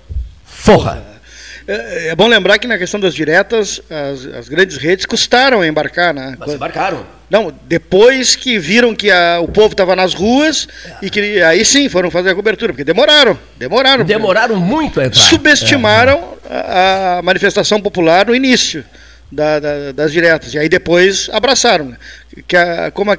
forra. É, é, bom lembrar que na questão das diretas, as, as grandes redes custaram embarcar, né? Mas embarcaram. Não, depois que viram que a, o povo estava nas ruas é. e que aí sim foram fazer a cobertura, porque demoraram, demoraram. Demoraram muito a entrar. Subestimaram é. a, a, manifestação popular no início da, da, das diretas e aí depois abraçaram, né? que a, como,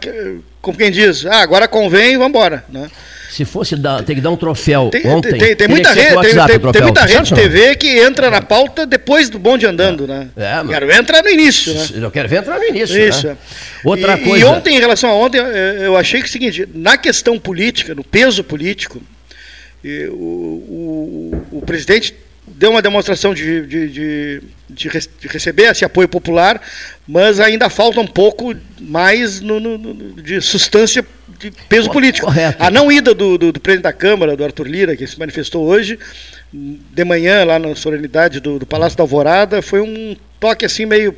como quem diz, ah, agora convém, vamos embora, né? Se fosse dar, tem que dar um troféu tem, ontem. Tem, tem muita rede, tem, tem, tem, muita rede TV que entra na pauta depois do bonde andando, é. né? É, mas... Quero entrar no início, né? Eu quero ver entrar no início. Isso. Né? Outra e, coisa. E ontem, em relação a ontem, eu achei que é o seguinte: na questão política, no peso político, o, o, o presidente deu uma demonstração de, de, de, de, receber esse apoio popular, mas ainda falta um pouco mais no, no, no de substância de peso político. Correto. A não ida do, do, do, presidente da Câmara, do Arthur Lira, que se manifestou hoje, de manhã, lá na solenidade do, do Palácio da Alvorada, foi um toque assim meio.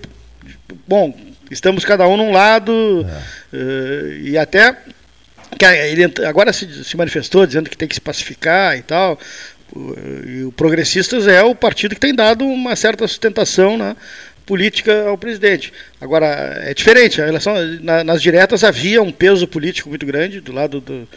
Bom, estamos cada um num lado, é. uh, e até. Que ele agora se, se manifestou dizendo que tem que se pacificar e tal. E o Progressistas é o partido que tem dado uma certa sustentação né, política ao presidente. Agora, é diferente, a relação, na, nas diretas havia um peso político muito grande do lado do,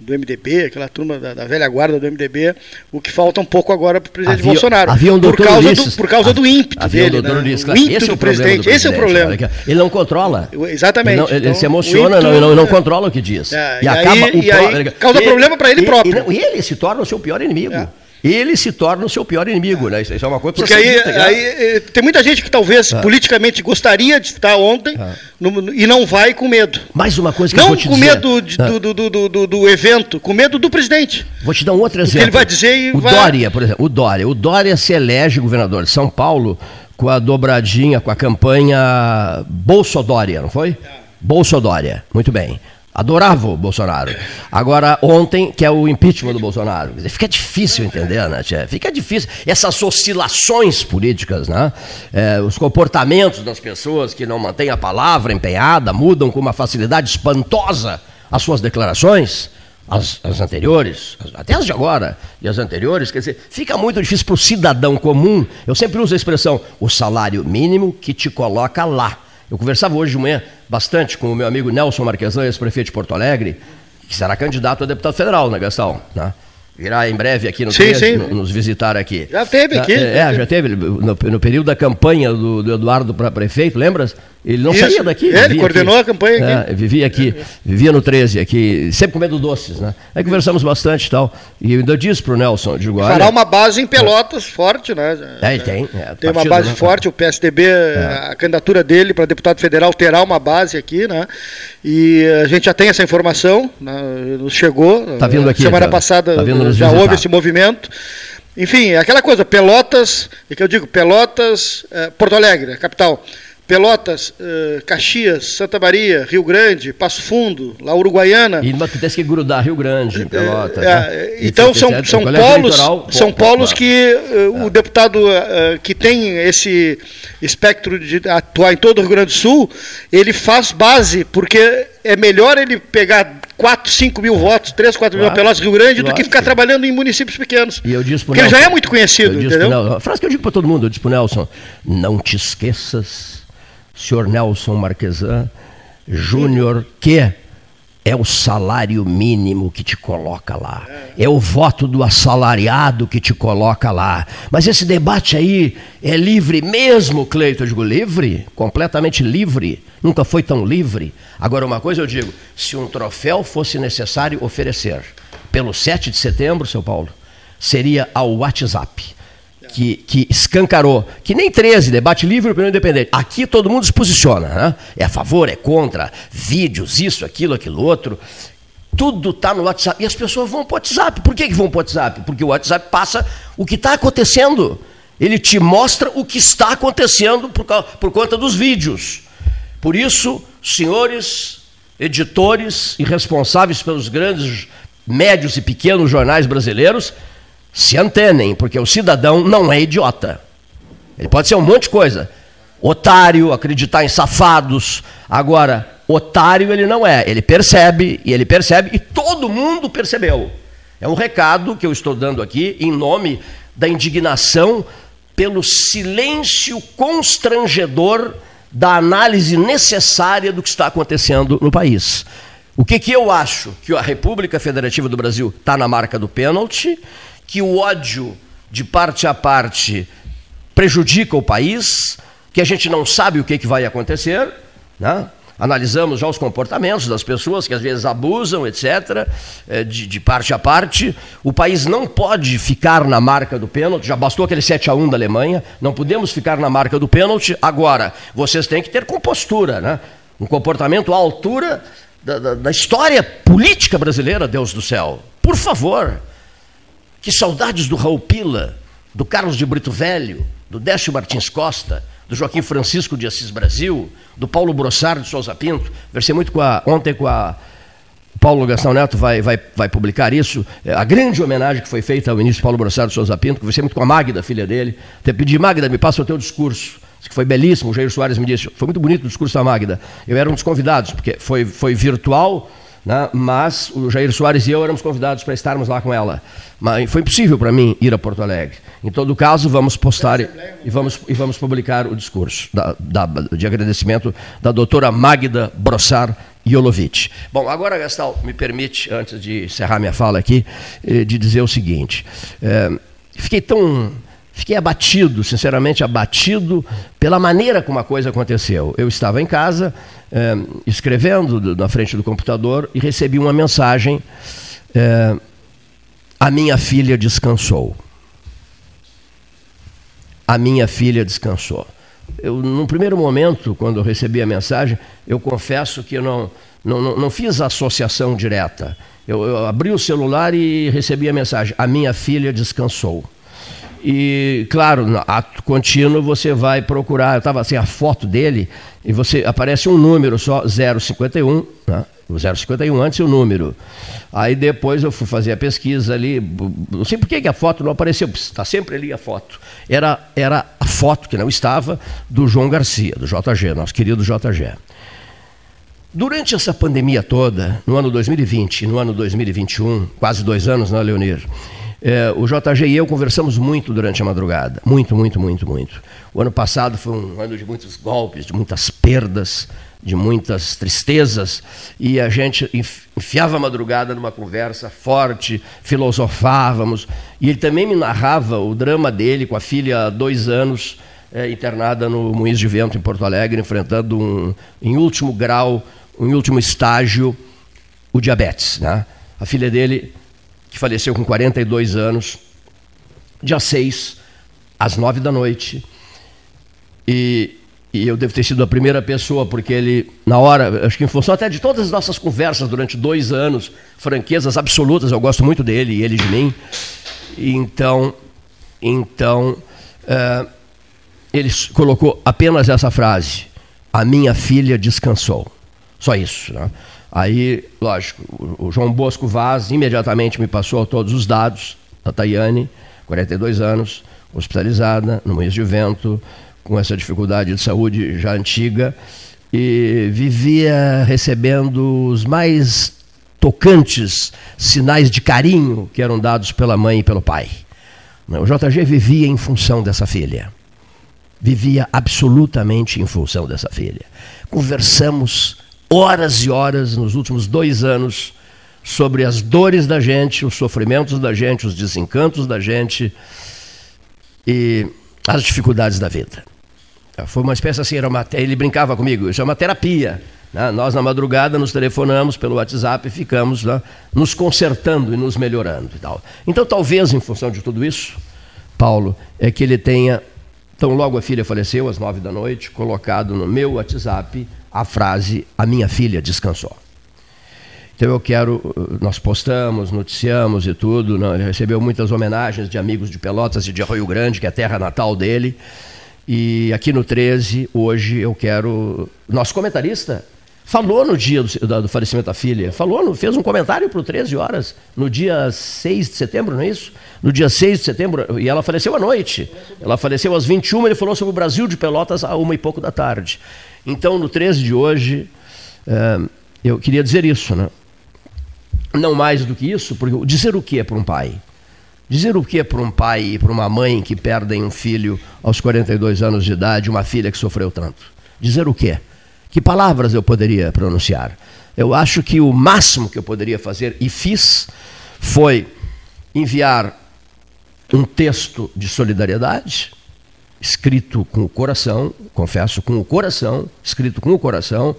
do MDB, aquela turma da, da, velha guarda do MDB, o que falta um pouco agora para o presidente havia, Bolsonaro. Havia um por, causa Ulisses, do, por causa do ímpeto havia dele. Um né? Ulisses, o ímpeto do, é presidente, do, esse é o problema. Ele não controla. Exatamente. Ele, não, ele então, se emociona, ímpeto, não, não, não, controla o que diz. É, e, e, acaba aí, o e aí causa problema para ele próprio. E, ele se torna o seu pior inimigo. É ele se torna o seu pior inimigo, né? Isso é uma coisa Porque aí, dita, aí, eh, tem muita gente que talvez ah. politicamente gostaria de estar ontem ah. no, e não vai com medo. Mais uma coisa que não eu vou te com dizer. medo de, ah. do, do, do, do, do, evento, com medo do presidente. Vou te dar um outro exemplo. ele vai dizer e o vai... Dória, por exemplo, o Dória. O Dória se elege governador de São Paulo com a dobradinha, com a campanha Bolsodória, não foi? É. Bolsodória, muito bem. Adorava o Bolsonaro. Agora, ontem, que é o impeachment do Bolsonaro. Fica difícil entender, né, tia? Fica difícil. Essas oscilações políticas, né? É, os comportamentos das pessoas que não mantêm a palavra empenhada, mudam com uma facilidade espantosa as suas declarações, as, as anteriores, até as de agora e as anteriores. Quer dizer, fica muito difícil para o cidadão comum. Eu sempre uso a expressão o salário mínimo que te coloca lá. Eu conversava hoje de manhã bastante com o meu amigo Nelson Marquesan, ex-prefeito de Porto Alegre, que será candidato a deputado federal, né, Gastão? Né? Virá em breve aqui no sim, 13, sim. nos visitar aqui. Já teve aqui. É, é já teve. No, no, período da campanha do, do Eduardo para prefeito, lembras? Ele não Isso. saía daqui. É, ele coordenou aqui. a campanha aqui. É, vivia aqui, vivia no 13 aqui, sempre comendo doces, né? Aí conversamos bastante e tal. E eu ainda disse pro Nelson, digo, olha... Fará uma base em Pelotas é. forte, né? É, ele tem. É, tem uma base né? forte, o PSDB, é. a candidatura dele para deputado federal terá uma base aqui, né? E a gente já tem essa informação, né? nos chegou. Tá vindo aqui. Semana tá, passada tá já visitar. houve esse movimento. Enfim, aquela coisa, Pelotas, é que eu digo, Pelotas, eh, Porto Alegre, capital. Pelotas, uh, Caxias, Santa Maria, Rio Grande, Passo Fundo, lá Uruguaiana. E mas tem que grudar Rio Grande, Pelotas. É, né? Então são, são polos, são polos que uh, o deputado uh, que tem esse espectro de atuar em todo o Rio Grande do Sul, ele faz base, porque é melhor ele pegar 4, 5 mil votos, 3, 4 claro, mil Pelotas Rio Grande do que ficar trabalhando em municípios pequenos. E eu disse Porque Nelson, ele já é muito conhecido, entendeu? a frase que eu digo para todo mundo, eu disse para Nelson, não te esqueças senhor Nelson Marquesan, Júnior, que é o salário mínimo que te coloca lá. É o voto do assalariado que te coloca lá. Mas esse debate aí é livre mesmo, Cleiton? Eu digo, livre? Completamente livre. Nunca foi tão livre. Agora, uma coisa eu digo: se um troféu fosse necessário oferecer pelo 7 de setembro, seu Paulo, seria ao WhatsApp que, que escancarou, que nem 13, debate livre opinião independente. Aqui todo mundo se posiciona, né? É a favor, é contra, vídeos, isso, aquilo, aquilo outro. Tudo está no WhatsApp. E as pessoas vão para o WhatsApp. Por que, que vão para o WhatsApp? Porque o WhatsApp passa o que está acontecendo. Ele te mostra o que está acontecendo por, por conta dos vídeos. Por isso, senhores editores e responsáveis pelos grandes, médios e pequenos jornais brasileiros, se antenem, porque o cidadão não é idiota. Ele pode ser um monte de coisa. Otário, acreditar em safados. Agora, otário ele não é. Ele percebe, e ele percebe, e todo mundo percebeu. É um recado que eu estou dando aqui em nome da indignação pelo silêncio constrangedor da análise necessária do que está acontecendo no país. O que, que eu acho? Que a República Federativa do Brasil está na marca do pênalti que o ódio de parte a parte prejudica o país, que a gente não sabe o que, que vai acontecer, né? analisamos já os comportamentos das pessoas que às vezes abusam, etc., eh, de, de, parte a parte. O país não pode ficar na marca do pênalti, já bastou aquele 7 a 1 da Alemanha, não podemos ficar na marca do pênalti. Agora, vocês têm que ter compostura, né? um comportamento à altura da, da, da história política brasileira, Deus do céu. Por favor. Que saudades do Raul Pila, do Carlos de Brito Velho, do Décio Martins Costa, do Joaquim Francisco de Assis Brasil, do Paulo Brossard de Souza Pinto. Versei muito com a, ontem com a. Paulo Gastão Neto vai, vai, vai publicar isso, é, a grande homenagem que foi feita ao ministro Paulo Brossard de Souza Pinto, conversei muito com a Magda, filha dele. Até pedi, Magda, me passa o teu discurso. Que foi belíssimo, o Jair Soares me disse. Foi muito bonito o discurso da Magda. Eu era um dos convidados, porque foi, foi virtual, né? mas o Jair Soares e eu éramos convidados para estarmos lá com ela. Mas foi impossível para mim ir a Porto Alegre. Em todo caso, vamos postar e vamos, e vamos publicar o discurso da, da, de agradecimento da doutora Magda Brossar Jolovic. Bom, agora, Gastal, me permite, antes de encerrar minha fala aqui, eh, de dizer o seguinte. É, fiquei tão Fiquei abatido, sinceramente abatido, pela maneira como a coisa aconteceu. Eu estava em casa, é, escrevendo na frente do computador, e recebi uma mensagem: é, A minha filha descansou. A minha filha descansou. Eu, num primeiro momento, quando eu recebi a mensagem, eu confesso que não, não, não, não fiz associação direta. Eu, eu abri o celular e recebi a mensagem: A minha filha descansou. E, claro, ato contínuo você vai procurar. Eu estava assim, a foto dele, e você aparece um número só, 051, né? o 051 antes e o número. Aí depois eu fui fazer a pesquisa ali, não sei por que a foto não apareceu, está sempre ali a foto. Era, era a foto, que não estava, do João Garcia, do JG, nosso querido JG. Durante essa pandemia toda, no ano 2020 e no ano 2021, quase dois anos, não, é, Leonir? É, o JG e eu conversamos muito durante a madrugada. Muito, muito, muito, muito. O ano passado foi um ano de muitos golpes, de muitas perdas, de muitas tristezas. E a gente enfiava a madrugada numa conversa forte, filosofávamos. E ele também me narrava o drama dele com a filha há dois anos, é, internada no Moinhos de Vento, em Porto Alegre, enfrentando, um, em último grau, em último estágio, o diabetes. Né? A filha dele que faleceu com 42 anos, dia 6, às 9 da noite. E, e, eu devo ter sido a primeira pessoa, porque ele, na hora, acho que em função até de todas as nossas conversas durante dois anos, franquezas absolutas, eu gosto muito dele e ele de mim. Então, então é, ele colocou apenas essa frase: A minha filha descansou. Só isso. Né? Aí, lógico, o João Bosco Vaz imediatamente me passou todos os dados da Tayane, 42 anos, hospitalizada, no mês de vento, com essa dificuldade de saúde já antiga, e vivia recebendo os mais tocantes sinais de carinho que eram dados pela mãe e pelo pai. O JG vivia em função dessa filha. Vivia absolutamente em função dessa filha. Conversamos horas e horas nos últimos dois anos sobre as dores da gente, os sofrimentos da gente, os desencantos da gente e as dificuldades da vida. Foi uma espécie assim, era uma, ele brincava comigo, isso é uma terapia. Né? Nós, na madrugada, nos telefonamos pelo WhatsApp e ficamos né, nos consertando e nos melhorando e tal. Então, talvez, em função de tudo isso, Paulo, é que ele tenha, tão logo a filha faleceu, às nove da noite, colocado no meu WhatsApp a frase: A minha filha descansou. Então eu quero, nós postamos, noticiamos e tudo, né? recebeu muitas homenagens de amigos de Pelotas e de Arroio Grande, que é a terra natal dele. E aqui no 13, hoje eu quero. Nosso comentarista falou no dia do, do falecimento da filha, falou, fez um comentário para o 13 horas, no dia 6 de setembro, não é isso? No dia 6 de setembro, e ela faleceu à noite. Ela faleceu às 21, ele falou sobre o Brasil de Pelotas a uma e pouco da tarde. Então, no 13 de hoje, é, eu queria dizer isso, né? Não mais do que isso, porque dizer o que é para um pai? Dizer o que é para um pai e para uma mãe que perdem um filho aos 42 anos de idade, uma filha que sofreu tanto? Dizer o que? Que palavras eu poderia pronunciar? Eu acho que o máximo que eu poderia fazer e fiz foi enviar um texto de solidariedade, escrito com o coração, confesso, com o coração, escrito com o coração,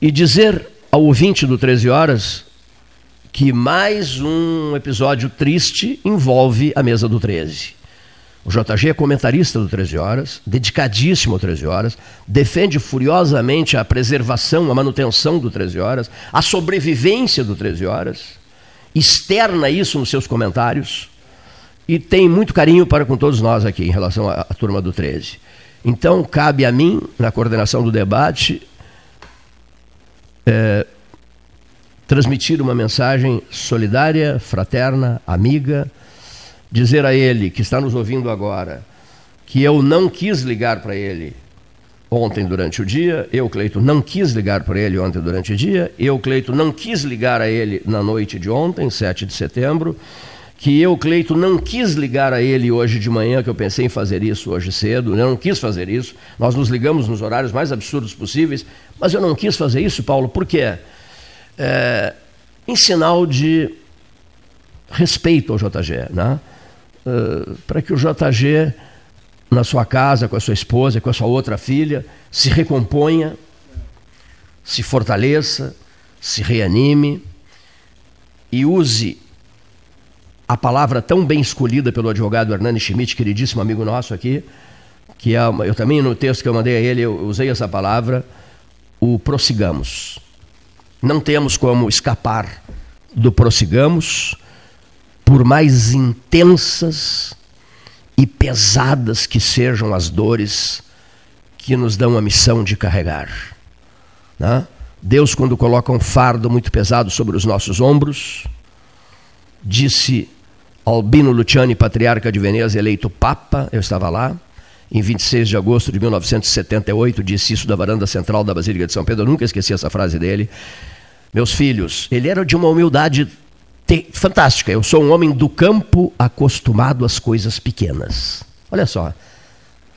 e dizer ao ouvinte do 13 Horas que mais um episódio triste envolve a mesa do 13. O JG é comentarista do 13 Horas, dedicadíssimo ao 13 Horas, defende furiosamente a preservação, a manutenção do 13 Horas, a sobrevivência do 13 Horas, externa isso nos seus comentários e tem muito carinho para com todos nós aqui em relação à, à turma do 13. Então, cabe a mim, na coordenação do debate, é, transmitir uma mensagem solidária, fraterna, amiga, dizer a ele que está nos ouvindo agora que eu não quis ligar para ele ontem durante o dia, eu, Cleito, não quis ligar para ele ontem durante o dia, eu, Cleito, não quis ligar a ele na noite de ontem, 7 de setembro, que eu, Cleito, não quis ligar a ele hoje de manhã, que eu pensei em fazer isso hoje cedo, eu não quis fazer isso, nós nos ligamos nos horários mais absurdos possíveis, mas eu não quis fazer isso, Paulo, por quê? É, em sinal de respeito ao JG, né? Uh, para que o JG, na sua casa, com a sua esposa, com a sua outra filha, se recomponha, se fortaleça, se reanime e use a palavra tão bem escolhida pelo advogado Hernani Schmidt, queridíssimo amigo nosso aqui, que é, eu também no texto que eu mandei a ele, eu usei essa palavra, o prossigamos. Não temos como escapar do prossigamos, por mais intensas e pesadas que sejam as dores que nos dão a missão de carregar. Né? Deus, quando coloca um fardo muito pesado sobre os nossos ombros, disse Albino Luciani, patriarca de Veneza, eleito Papa, eu estava lá, em 26 de agosto de 1978, disse isso da varanda central da Basílica de São Pedro, eu nunca esqueci essa frase dele. Meus filhos, ele era de uma humildade fantástica. Eu sou um homem do campo acostumado às coisas pequenas. Olha só,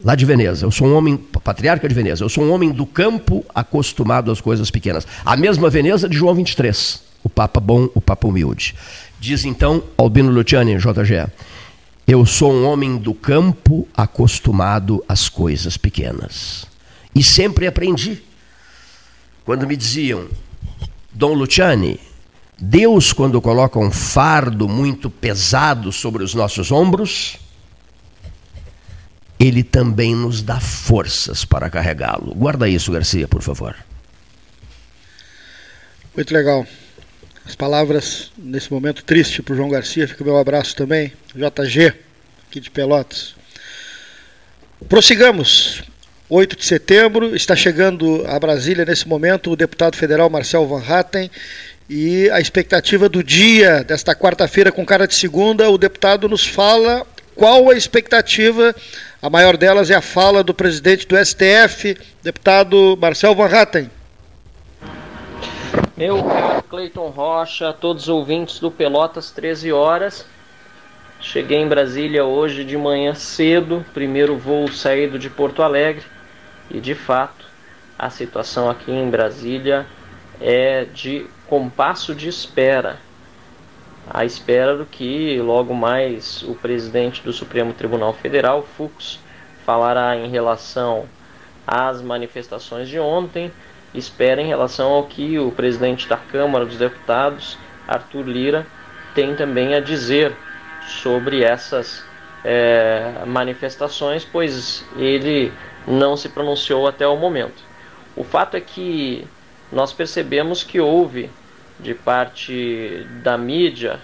lá de Veneza, eu sou um homem, patriarca de Veneza, eu sou um homem do campo acostumado às coisas pequenas. A mesma Veneza de João 23, o Papa bom, o Papa humilde. Diz então Albino Luciani, JG, eu sou um homem do campo acostumado às coisas pequenas. E sempre aprendi. Quando me diziam, Dom Luciani, Deus, quando coloca um fardo muito pesado sobre os nossos ombros, ele também nos dá forças para carregá-lo. Guarda isso, Garcia, por favor. Muito legal. As palavras nesse momento triste para o João Garcia, fica o meu abraço também. JG, aqui de Pelotas. Prossigamos. 8 de setembro, está chegando a Brasília nesse momento o deputado federal Marcel Van Hatten e a expectativa do dia desta quarta-feira com cara de segunda, o deputado nos fala qual a expectativa. A maior delas é a fala do presidente do STF, deputado Marcel Van Hatten. Meu caro Cleiton Rocha, todos os ouvintes do Pelotas 13 horas. Cheguei em Brasília hoje de manhã cedo, primeiro voo saído de Porto Alegre e de fato a situação aqui em Brasília é de compasso de espera. À espera do que logo mais o presidente do Supremo Tribunal Federal, Fux, falará em relação às manifestações de ontem, espera em relação ao que o presidente da Câmara dos Deputados, Arthur Lira, tem também a dizer sobre essas é, manifestações, pois ele não se pronunciou até o momento. O fato é que nós percebemos que houve, de parte da mídia,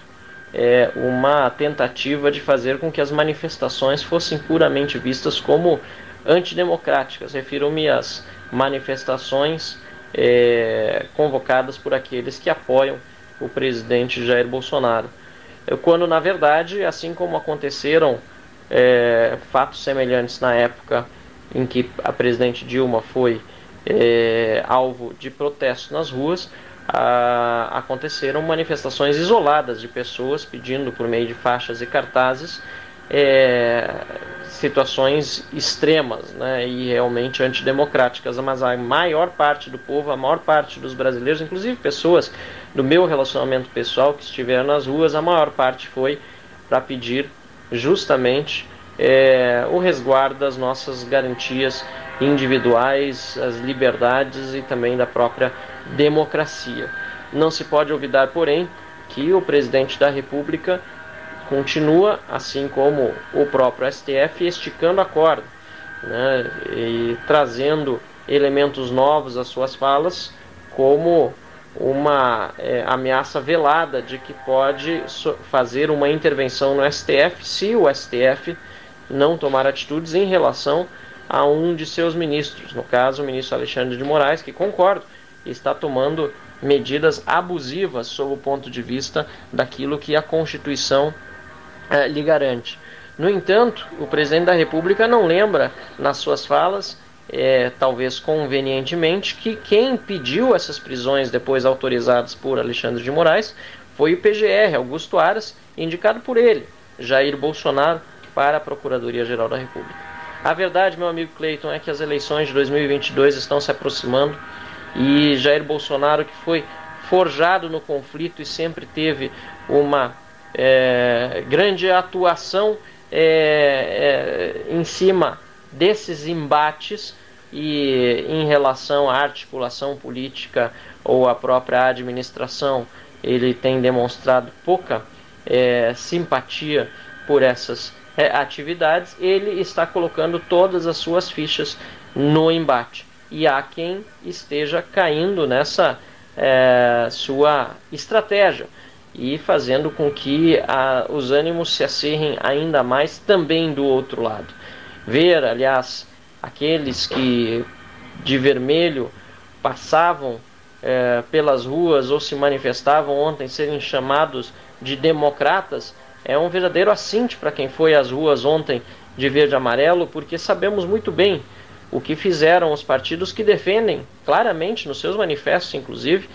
é, uma tentativa de fazer com que as manifestações fossem puramente vistas como antidemocráticas. Refiro-me às manifestações é, convocadas por aqueles que apoiam o presidente Jair Bolsonaro. Quando, na verdade, assim como aconteceram é, fatos semelhantes na época em que a presidente Dilma foi é, alvo de protestos nas ruas, a, aconteceram manifestações isoladas de pessoas pedindo por meio de faixas e cartazes é, situações extremas né, e realmente antidemocráticas, mas a maior parte do povo, a maior parte dos brasileiros, inclusive pessoas do meu relacionamento pessoal que estiveram nas ruas, a maior parte foi para pedir justamente é, o resguardo das nossas garantias individuais, as liberdades e também da própria democracia. Não se pode olvidar, porém, que o presidente da República continua, assim como o próprio STF, esticando a corda né, e trazendo elementos novos às suas falas, como uma é, ameaça velada de que pode so fazer uma intervenção no STF se o STF não tomar atitudes em relação a um de seus ministros, no caso o ministro Alexandre de Moraes, que concordo, está tomando medidas abusivas sob o ponto de vista daquilo que a Constituição eh, lhe garante. No entanto, o presidente da República não lembra nas suas falas, eh, talvez convenientemente, que quem pediu essas prisões depois autorizadas por Alexandre de Moraes foi o PGR, Augusto Aras, indicado por ele, Jair Bolsonaro, para a Procuradoria-Geral da República. A verdade, meu amigo Cleiton, é que as eleições de 2022 estão se aproximando e Jair Bolsonaro, que foi forjado no conflito e sempre teve uma é, grande atuação é, é, em cima desses embates e em relação à articulação política ou à própria administração, ele tem demonstrado pouca é, simpatia por essas atividades, ele está colocando todas as suas fichas no embate. E há quem esteja caindo nessa é, sua estratégia e fazendo com que a, os ânimos se acirrem ainda mais também do outro lado. Ver, aliás, aqueles que de vermelho passavam é, pelas ruas ou se manifestavam ontem serem chamados de democratas é um verdadeiro assinte para quem foi às ruas ontem de verde e amarelo, porque sabemos muito bem o que fizeram os partidos que defendem claramente nos seus manifestos, inclusive,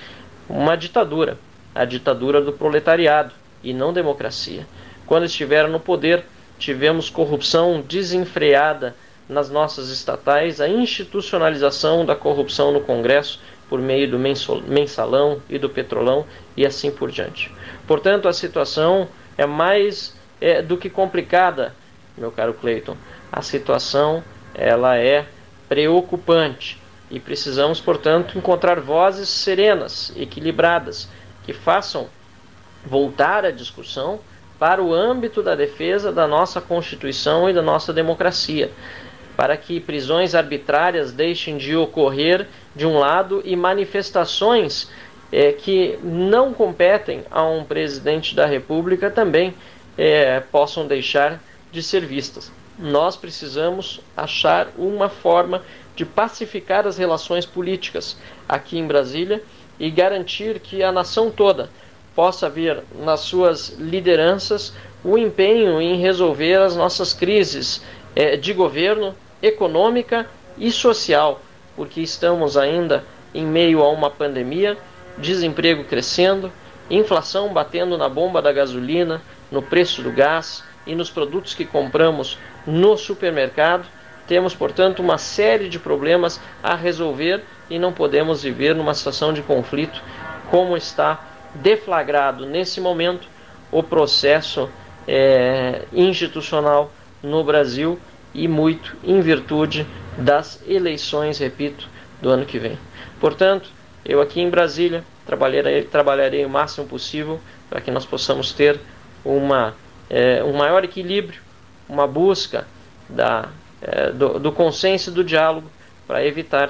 uma ditadura, a ditadura do proletariado e não democracia. Quando estiveram no poder, tivemos corrupção desenfreada nas nossas estatais, a institucionalização da corrupção no Congresso por meio do mensalão e do petrolão e assim por diante. Portanto, a situação é mais é, do que complicada, meu caro Cleiton. A situação ela é preocupante e precisamos, portanto, encontrar vozes serenas, equilibradas, que façam voltar a discussão para o âmbito da defesa da nossa Constituição e da nossa democracia, para que prisões arbitrárias deixem de ocorrer de um lado e manifestações é, que não competem a um presidente da República também é, possam deixar de ser vistas. Nós precisamos achar uma forma de pacificar as relações políticas aqui em Brasília e garantir que a nação toda possa ver nas suas lideranças o empenho em resolver as nossas crises é, de governo, econômica e social, porque estamos ainda em meio a uma pandemia desemprego crescendo, inflação batendo na bomba da gasolina, no preço do gás e nos produtos que compramos no supermercado. Temos, portanto, uma série de problemas a resolver e não podemos viver numa situação de conflito como está deflagrado nesse momento o processo é, institucional no Brasil e muito em virtude das eleições, repito, do ano que vem. Portanto, eu aqui em Brasília trabalharei, trabalharei o máximo possível para que nós possamos ter uma, é, um maior equilíbrio, uma busca da, é, do, do consenso e do diálogo para evitar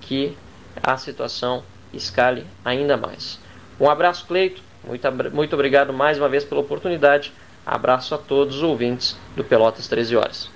que a situação escale ainda mais. Um abraço, Cleito. Muito, muito obrigado mais uma vez pela oportunidade. Abraço a todos os ouvintes do Pelotas 13 Horas.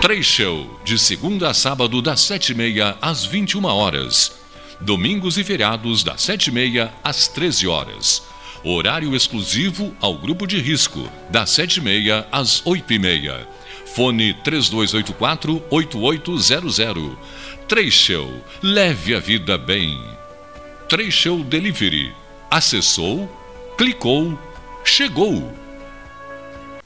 Três Show, de segunda a sábado, das sete e meia às 21 horas. Domingos e feriados, das sete e meia às 13 horas. Horário exclusivo ao grupo de risco, das sete e meia às oito e meia. Fone 3284-8800. Três Show, leve a vida bem. Show Delivery. Acessou, clicou, chegou.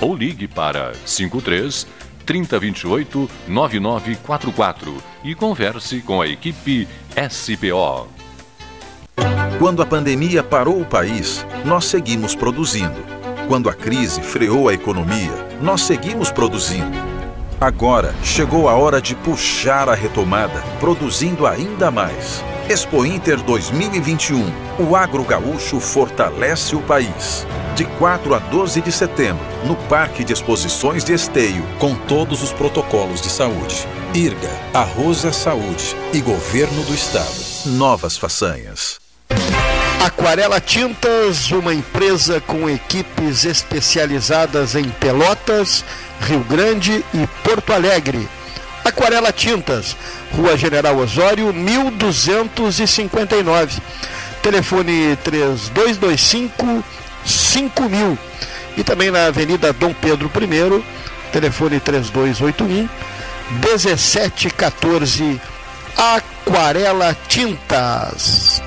ou ligue para 53 3028 9944 e converse com a equipe SPO. Quando a pandemia parou o país, nós seguimos produzindo. Quando a crise freou a economia, nós seguimos produzindo. Agora chegou a hora de puxar a retomada, produzindo ainda mais. Expo Inter 2021. O agro gaúcho fortalece o país. De 4 a 12 de setembro, no Parque de Exposições de Esteio, com todos os protocolos de saúde. IRGA, Arroz é Saúde e Governo do Estado. Novas façanhas. Aquarela Tintas, uma empresa com equipes especializadas em Pelotas, Rio Grande e Porto Alegre. Aquarela Tintas, Rua General Osório, 1259. Telefone 3225 5000. E também na Avenida Dom Pedro I, telefone 3281 1714. Aquarela Tintas.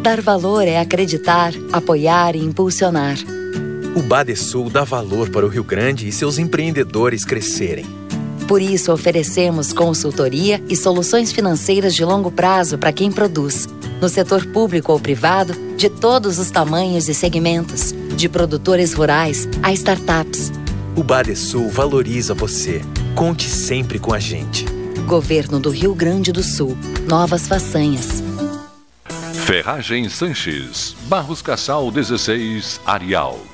Dar valor é acreditar, apoiar e impulsionar. O Badesul dá valor para o Rio Grande e seus empreendedores crescerem. Por isso, oferecemos consultoria e soluções financeiras de longo prazo para quem produz, no setor público ou privado, de todos os tamanhos e segmentos, de produtores rurais a startups. O Badesul valoriza você. Conte sempre com a gente. Governo do Rio Grande do Sul. Novas façanhas. Ferragem Sanches, Barros Cassal 16, Arial.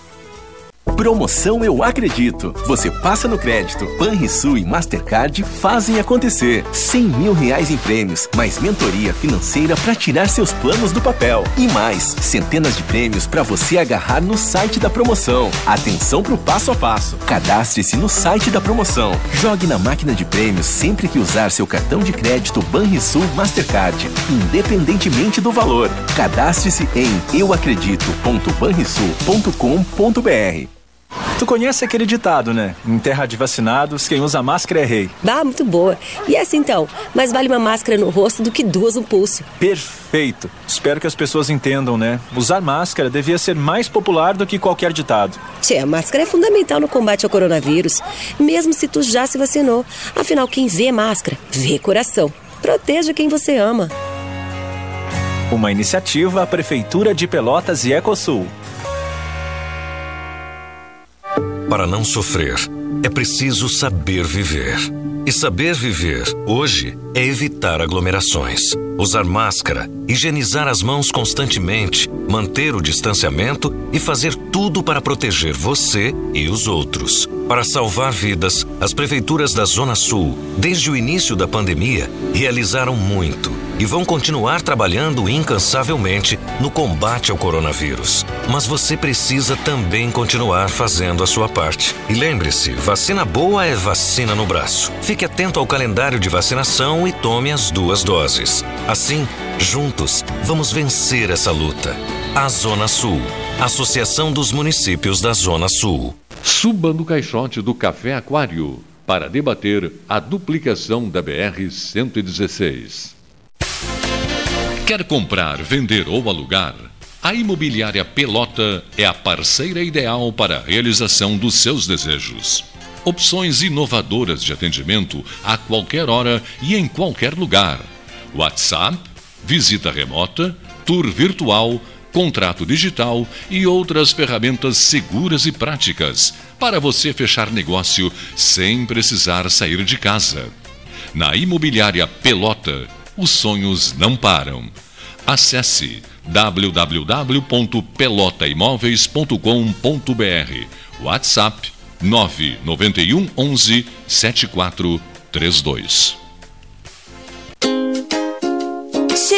Promoção Eu Acredito. Você passa no crédito. Banrisul e Mastercard fazem acontecer. 100 mil reais em prêmios, mais mentoria financeira para tirar seus planos do papel. E mais, centenas de prêmios para você agarrar no site da promoção. Atenção pro passo a passo. Cadastre-se no site da promoção. Jogue na máquina de prêmios sempre que usar seu cartão de crédito Banrisul Mastercard, independentemente do valor. Cadastre-se em euacredito.banrisul.com.br. Tu conhece aquele ditado, né? Em terra de vacinados, quem usa máscara é rei. Dá, muito boa. E essa então? Mais vale uma máscara no rosto do que duas no pulso. Perfeito. Espero que as pessoas entendam, né? Usar máscara devia ser mais popular do que qualquer ditado. Tchê, a máscara é fundamental no combate ao coronavírus, mesmo se tu já se vacinou. Afinal, quem vê máscara, vê coração. Proteja quem você ama. Uma iniciativa, a Prefeitura de Pelotas e Ecosul. Para não sofrer, é preciso saber viver. E saber viver, hoje, é evitar aglomerações, usar máscara, higienizar as mãos constantemente, manter o distanciamento e fazer tudo para proteger você e os outros. Para salvar vidas, as prefeituras da Zona Sul, desde o início da pandemia, realizaram muito e vão continuar trabalhando incansavelmente no combate ao coronavírus. Mas você precisa também continuar fazendo a sua parte. E lembre-se: vacina boa é vacina no braço. Fique atento ao calendário de vacinação e tome as duas doses. Assim, juntos, vamos vencer essa luta. A Zona Sul Associação dos Municípios da Zona Sul. Suba no caixote do Café Aquário para debater a duplicação da BR-116. Quer comprar, vender ou alugar? A Imobiliária Pelota é a parceira ideal para a realização dos seus desejos. Opções inovadoras de atendimento a qualquer hora e em qualquer lugar. WhatsApp, visita remota, tour virtual, contrato digital e outras ferramentas seguras e práticas para você fechar negócio sem precisar sair de casa. Na Imobiliária Pelota, os sonhos não param. Acesse www.pelotaimoveis.com.br WhatsApp 991 11 7432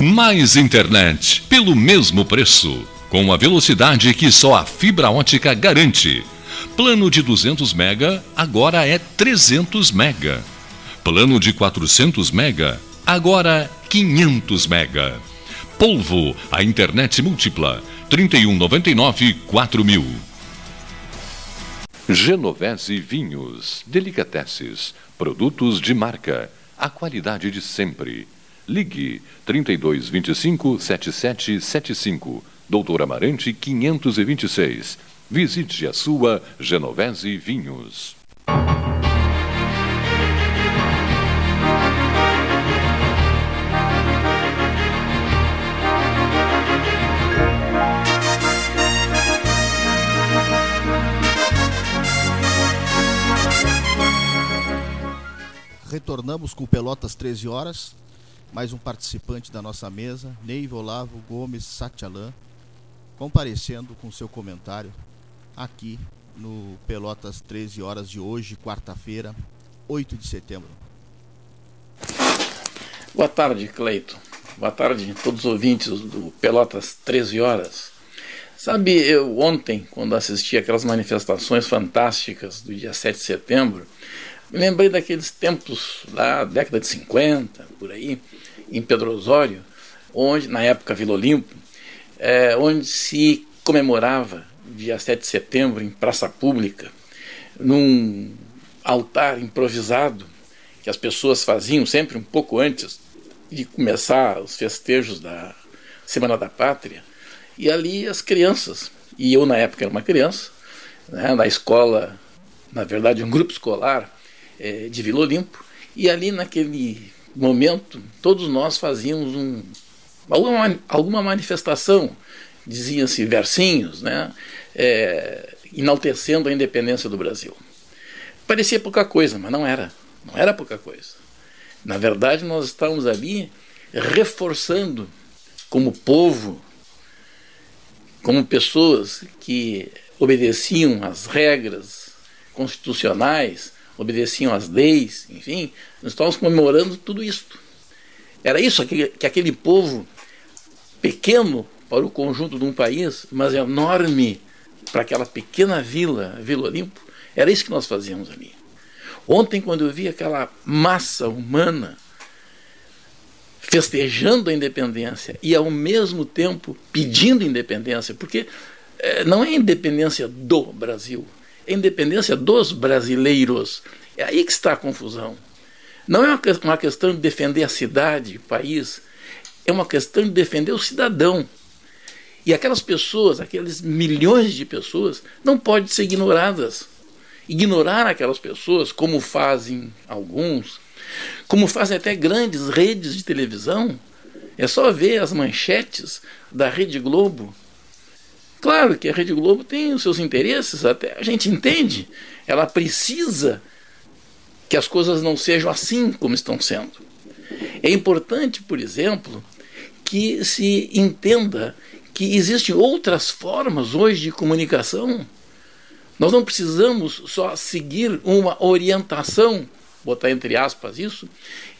Mais internet pelo mesmo preço, com a velocidade que só a fibra ótica garante. Plano de 200 mega agora é 300 mega. Plano de 400 mega agora 500 mega. Polvo, a internet múltipla, 3199 4000. Genovese Vinhos, Delicateces, produtos de marca, a qualidade de sempre. Ligue 3225 7775, Doutor Amarante 526. Visite a sua Genovese Vinhos. Retornamos com Pelotas 13 horas mais um participante da nossa mesa, Neiva Olavo Gomes Satyalan, comparecendo com seu comentário aqui no Pelotas 13 horas de hoje, quarta-feira, 8 de setembro. Boa tarde, Cleito. Boa tarde a todos os ouvintes do Pelotas 13 horas. Sabe, eu ontem, quando assisti aquelas manifestações fantásticas do dia 7 de setembro, me lembrei daqueles tempos da década de 50, por aí, em Pedro Osório, onde, na época Vila Olimpo, é, onde se comemorava, dia 7 de setembro, em praça pública, num altar improvisado, que as pessoas faziam sempre um pouco antes de começar os festejos da Semana da Pátria, e ali as crianças, e eu na época era uma criança, né, na escola, na verdade um grupo escolar, é, de Vila Olimpo, e ali naquele momento todos nós fazíamos um, alguma, alguma manifestação, diziam-se versinhos, né, é, enaltecendo a independência do Brasil. Parecia pouca coisa, mas não era. Não era pouca coisa. Na verdade, nós estávamos ali reforçando como povo, como pessoas que obedeciam às regras constitucionais, obedeciam às leis, enfim, nós estávamos comemorando tudo isso. Era isso que, que aquele povo pequeno para o conjunto de um país, mas enorme para aquela pequena vila, Vila Olimpo, era isso que nós fazíamos ali. Ontem, quando eu vi aquela massa humana festejando a independência e ao mesmo tempo pedindo independência, porque é, não é independência do Brasil, independência dos brasileiros. É aí que está a confusão. Não é uma questão de defender a cidade, o país, é uma questão de defender o cidadão. E aquelas pessoas, aqueles milhões de pessoas, não podem ser ignoradas. Ignorar aquelas pessoas, como fazem alguns, como fazem até grandes redes de televisão, é só ver as manchetes da Rede Globo. Claro que a Rede Globo tem os seus interesses, até a gente entende. Ela precisa que as coisas não sejam assim como estão sendo. É importante, por exemplo, que se entenda que existem outras formas hoje de comunicação. Nós não precisamos só seguir uma orientação, botar entre aspas isso,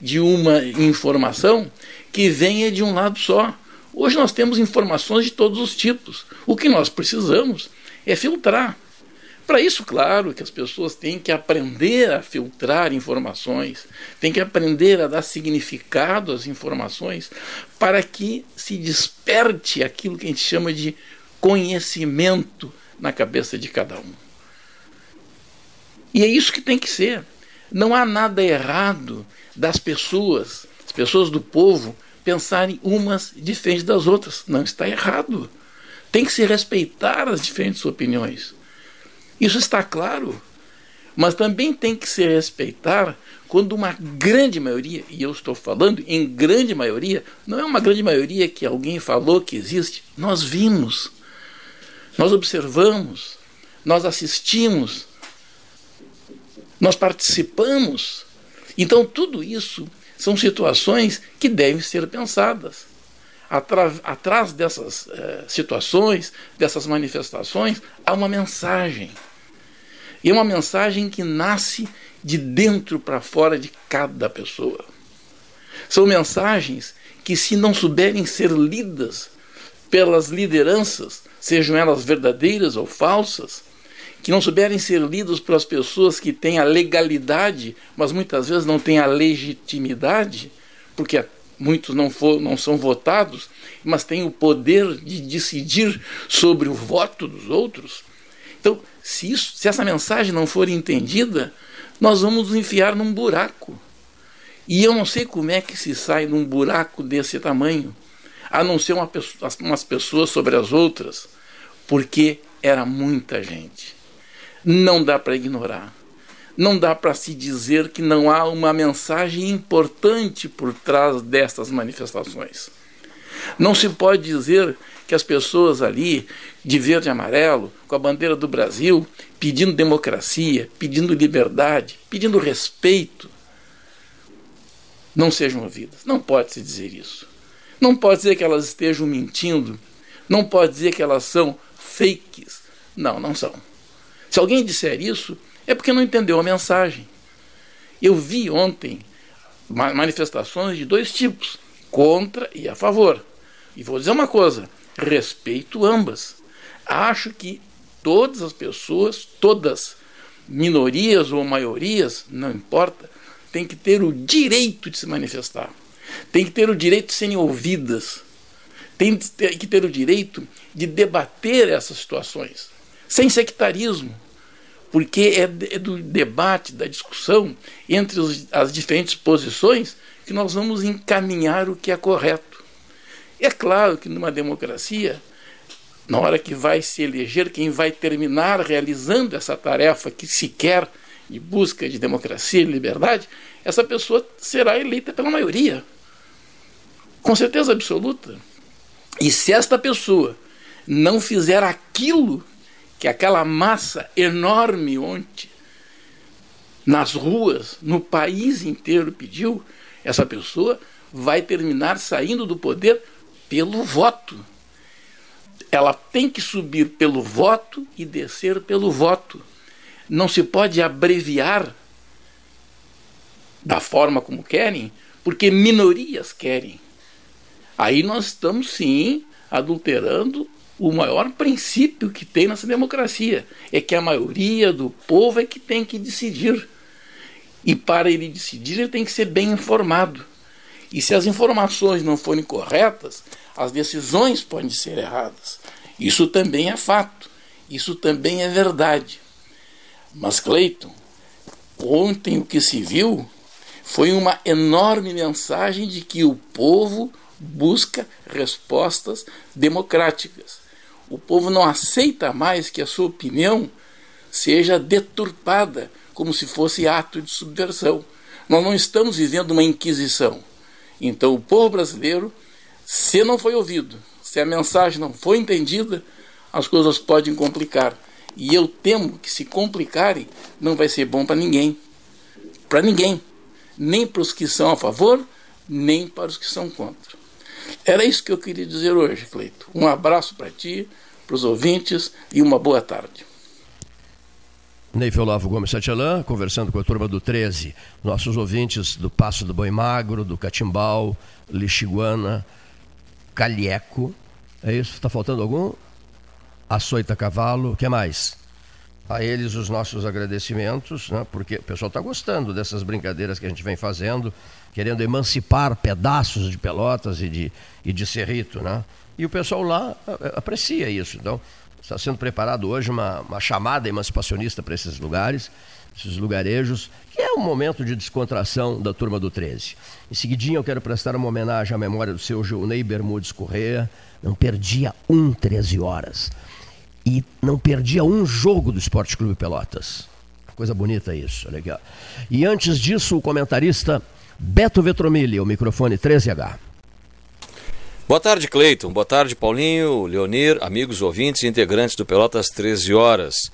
de uma informação que venha de um lado só. Hoje nós temos informações de todos os tipos. O que nós precisamos é filtrar. Para isso, claro, que as pessoas têm que aprender a filtrar informações, têm que aprender a dar significado às informações, para que se desperte aquilo que a gente chama de conhecimento na cabeça de cada um. E é isso que tem que ser. Não há nada errado das pessoas, as pessoas do povo, pensarem umas diferentes das outras. Não está errado. Tem que se respeitar as diferentes opiniões. Isso está claro. Mas também tem que se respeitar quando uma grande maioria, e eu estou falando em grande maioria, não é uma grande maioria que alguém falou que existe, nós vimos, nós observamos, nós assistimos, nós participamos. Então, tudo isso são situações que devem ser pensadas. Atrás dessas eh, situações, dessas manifestações, há uma mensagem. E é uma mensagem que nasce de dentro para fora de cada pessoa. São mensagens que, se não souberem ser lidas pelas lideranças, sejam elas verdadeiras ou falsas, que não souberem ser lidas pelas pessoas que têm a legalidade, mas muitas vezes não têm a legitimidade, porque muitos não, for, não são votados, mas têm o poder de decidir sobre o voto dos outros. Então, se, isso, se essa mensagem não for entendida, nós vamos nos enfiar num buraco. E eu não sei como é que se sai num buraco desse tamanho, a não ser uma, umas pessoas sobre as outras, porque era muita gente. Não dá para ignorar. Não dá para se dizer que não há uma mensagem importante por trás destas manifestações. Não se pode dizer que as pessoas ali, de verde e amarelo, com a bandeira do Brasil, pedindo democracia, pedindo liberdade, pedindo respeito, não sejam ouvidas. Não pode se dizer isso. Não pode dizer que elas estejam mentindo. Não pode dizer que elas são fakes. Não, não são. Se alguém disser isso, é porque não entendeu a mensagem. Eu vi ontem manifestações de dois tipos, contra e a favor. E vou dizer uma coisa: respeito ambas. Acho que todas as pessoas, todas, minorias ou maiorias, não importa, têm que ter o direito de se manifestar, têm que ter o direito de serem ouvidas, têm que ter o direito de debater essas situações, sem sectarismo, porque é, é do debate, da discussão entre os, as diferentes posições que nós vamos encaminhar o que é correto. É claro que numa democracia, na hora que vai se eleger, quem vai terminar realizando essa tarefa que se quer de busca de democracia e liberdade, essa pessoa será eleita pela maioria. Com certeza absoluta. E se esta pessoa não fizer aquilo que aquela massa enorme ontem, nas ruas, no país inteiro pediu, essa pessoa vai terminar saindo do poder pelo voto. Ela tem que subir pelo voto e descer pelo voto. não se pode abreviar da forma como querem, porque minorias querem. Aí nós estamos sim adulterando o maior princípio que tem nessa democracia, é que a maioria do povo é que tem que decidir. E para ele decidir, ele tem que ser bem informado. E se as informações não forem corretas, as decisões podem ser erradas. Isso também é fato. Isso também é verdade. Mas, Cleiton, ontem o que se viu foi uma enorme mensagem de que o povo busca respostas democráticas. O povo não aceita mais que a sua opinião seja deturpada como se fosse ato de subversão. Nós não estamos vivendo uma inquisição. Então, o povo brasileiro, se não foi ouvido, se a mensagem não foi entendida, as coisas podem complicar. E eu temo que, se complicarem, não vai ser bom para ninguém. Para ninguém. Nem para os que são a favor, nem para os que são contra. Era isso que eu queria dizer hoje, Cleito. Um abraço para ti, para os ouvintes e uma boa tarde. Ney Olavo Gomes Satialã, conversando com a turma do 13, nossos ouvintes do Passo do Boi Magro, do Catimbau, Lixiguana, Calheco. É isso? Está faltando algum? Açoita Cavalo, o que mais? A eles os nossos agradecimentos, né? porque o pessoal está gostando dessas brincadeiras que a gente vem fazendo, querendo emancipar pedaços de Pelotas e de, e de Cerrito. Né? E o pessoal lá aprecia isso. Então, está sendo preparado hoje uma, uma chamada emancipacionista para esses lugares, esses lugarejos, que é um momento de descontração da turma do 13. Em seguidinho, eu quero prestar uma homenagem à memória do seu Gilney Bermudes Correia, não perdia um 13 horas e não perdia um jogo do Esporte Clube Pelotas. Coisa bonita isso, legal. E antes disso, o comentarista Beto Vetromilli, o microfone 13H. Boa tarde, Cleiton. Boa tarde, Paulinho, Leonir, amigos ouvintes e integrantes do Pelotas 13 horas.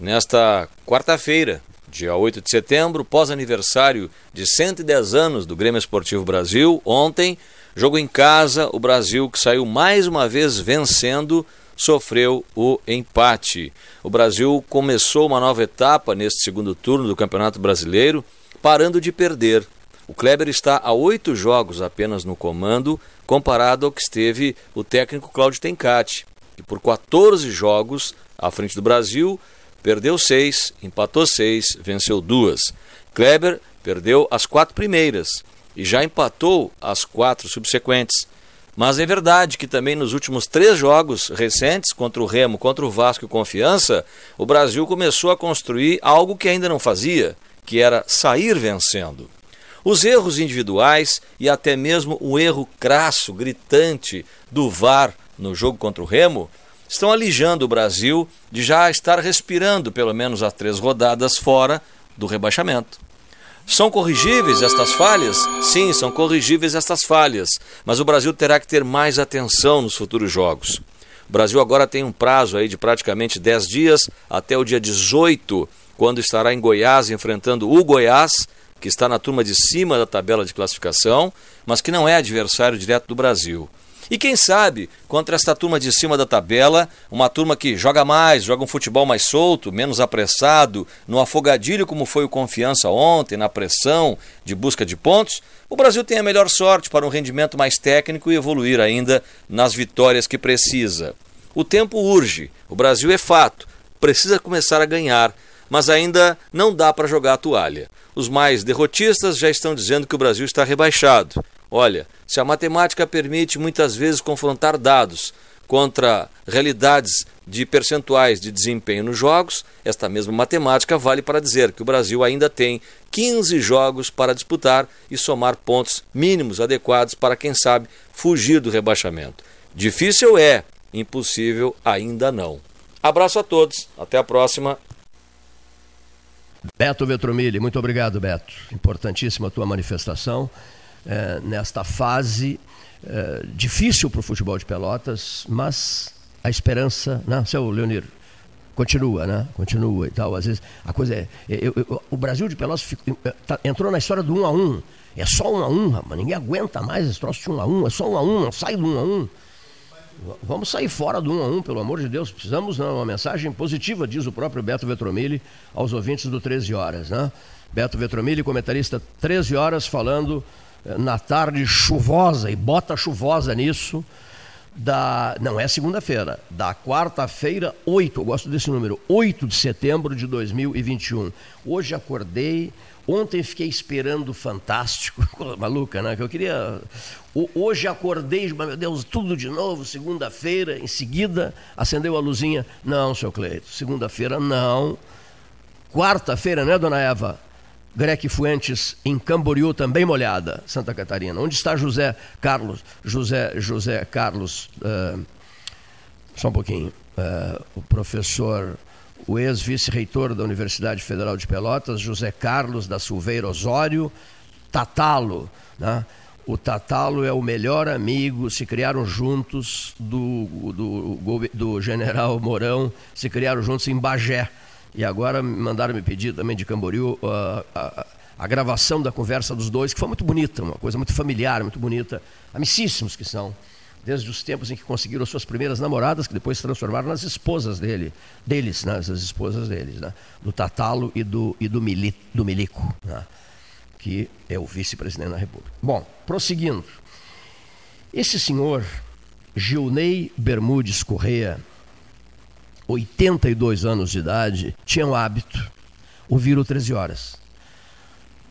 Nesta quarta-feira, dia 8 de setembro, pós-aniversário de 110 anos do Grêmio Esportivo Brasil, ontem, jogo em casa, o Brasil que saiu mais uma vez vencendo sofreu o empate. O Brasil começou uma nova etapa neste segundo turno do Campeonato Brasileiro, parando de perder. O Kleber está a oito jogos apenas no comando, comparado ao que esteve o técnico Cláudio Tencati, que por 14 jogos à frente do Brasil perdeu seis, empatou seis, venceu duas. Kleber perdeu as quatro primeiras e já empatou as quatro subsequentes. Mas é verdade que também nos últimos três jogos recentes, contra o Remo, contra o Vasco e Confiança, o Brasil começou a construir algo que ainda não fazia, que era sair vencendo. Os erros individuais e até mesmo o erro crasso, gritante do VAR no jogo contra o Remo estão alijando o Brasil de já estar respirando pelo menos as três rodadas fora do rebaixamento. São corrigíveis estas falhas? Sim, são corrigíveis estas falhas, mas o Brasil terá que ter mais atenção nos futuros jogos. O Brasil agora tem um prazo aí de praticamente 10 dias, até o dia 18, quando estará em Goiás enfrentando o Goiás, que está na turma de cima da tabela de classificação, mas que não é adversário direto do Brasil. E quem sabe, contra esta turma de cima da tabela, uma turma que joga mais, joga um futebol mais solto, menos apressado, no afogadilho como foi o Confiança ontem, na pressão de busca de pontos, o Brasil tem a melhor sorte para um rendimento mais técnico e evoluir ainda nas vitórias que precisa. O tempo urge, o Brasil é fato, precisa começar a ganhar, mas ainda não dá para jogar a toalha. Os mais derrotistas já estão dizendo que o Brasil está rebaixado. Olha, se a matemática permite muitas vezes confrontar dados contra realidades de percentuais de desempenho nos jogos, esta mesma matemática vale para dizer que o Brasil ainda tem 15 jogos para disputar e somar pontos mínimos adequados para, quem sabe, fugir do rebaixamento. Difícil é, impossível ainda não. Abraço a todos, até a próxima. Beto Vetromilli, muito obrigado, Beto. Importantíssima a tua manifestação é, nesta fase é, difícil para o futebol de Pelotas, mas a esperança, né, seu Leonir, continua, né? Continua e tal. Às vezes a coisa é. Eu, eu, o Brasil de Pelotas fico, é, tá, entrou na história do um a um. É só um a um, rapaz. Ninguém aguenta mais esse troço de um a um. É só um a um, não sai do um a um. Vamos sair fora do um a um, pelo amor de Deus. Precisamos de uma mensagem positiva, diz o próprio Beto Vetromilli aos ouvintes do 13 Horas. Né? Beto Vetromilli, comentarista 13 Horas, falando eh, na tarde chuvosa, e bota chuvosa nisso, da. Não é segunda-feira, da quarta-feira, 8, eu gosto desse número, 8 de setembro de 2021. Hoje acordei. Ontem fiquei esperando o Fantástico, maluca, né? Que eu queria. Hoje acordei, meu Deus, tudo de novo, segunda-feira, em seguida acendeu a luzinha. Não, seu Cleito, segunda-feira não. Quarta-feira, né, dona Eva? Grec Fuentes em Camboriú, também molhada, Santa Catarina. Onde está José Carlos? José, José Carlos, uh, só um pouquinho. Uh, o professor, o ex-vice-reitor da Universidade Federal de Pelotas, José Carlos da Silveira Osório, Tatalo. Né? O Tatalo é o melhor amigo, se criaram juntos do, do, do general Mourão, se criaram juntos em Bagé e agora mandaram me pedir também de Camboriú uh, a, a, gravação da conversa dos dois, que foi muito bonita, uma coisa muito familiar, muito bonita. Amicíssimos que são. Desde os tempos em que conseguiram suas primeiras namoradas, que depois se transformaram nas esposas dele, deles, né, as esposas deles, né, do Tatalo e do, e do, Mili, do Milico, né, que é o vice-presidente da República. Bom, prosseguindo. Esse senhor, Gilney Bermudes Correia, 82 anos de idade, tinha o hábito ouvir o 13 horas.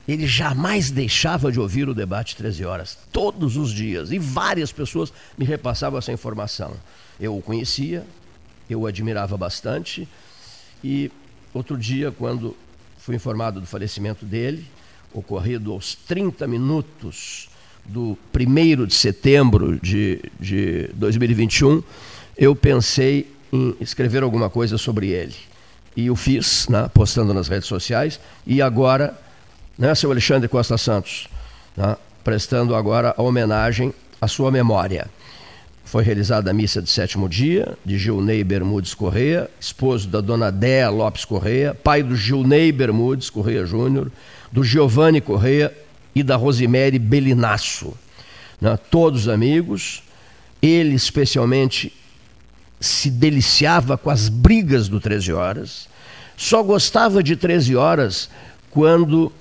Ele jamais deixava de ouvir o debate 13 horas, todos os dias, e várias pessoas me repassavam essa informação. Eu o conhecia, eu o admirava bastante, e outro dia, quando fui informado do falecimento dele, ocorrido aos 30 minutos do 1 de setembro de, de 2021, eu pensei em escrever alguma coisa sobre ele. E o fiz, né, postando nas redes sociais, e agora, né, seu Alexandre Costa Santos, né, prestando agora a homenagem à sua memória. Foi realizada a missa de sétimo dia de Gilney Bermudes Correia, esposo da dona Déa Lopes Correia, pai do Gilney Bermudes Correia Júnior, do Giovanni Correia e da Rosemary Belinasso. Né, todos amigos, ele especialmente se deliciava com as brigas do 13 Horas, só gostava de 13 Horas quando.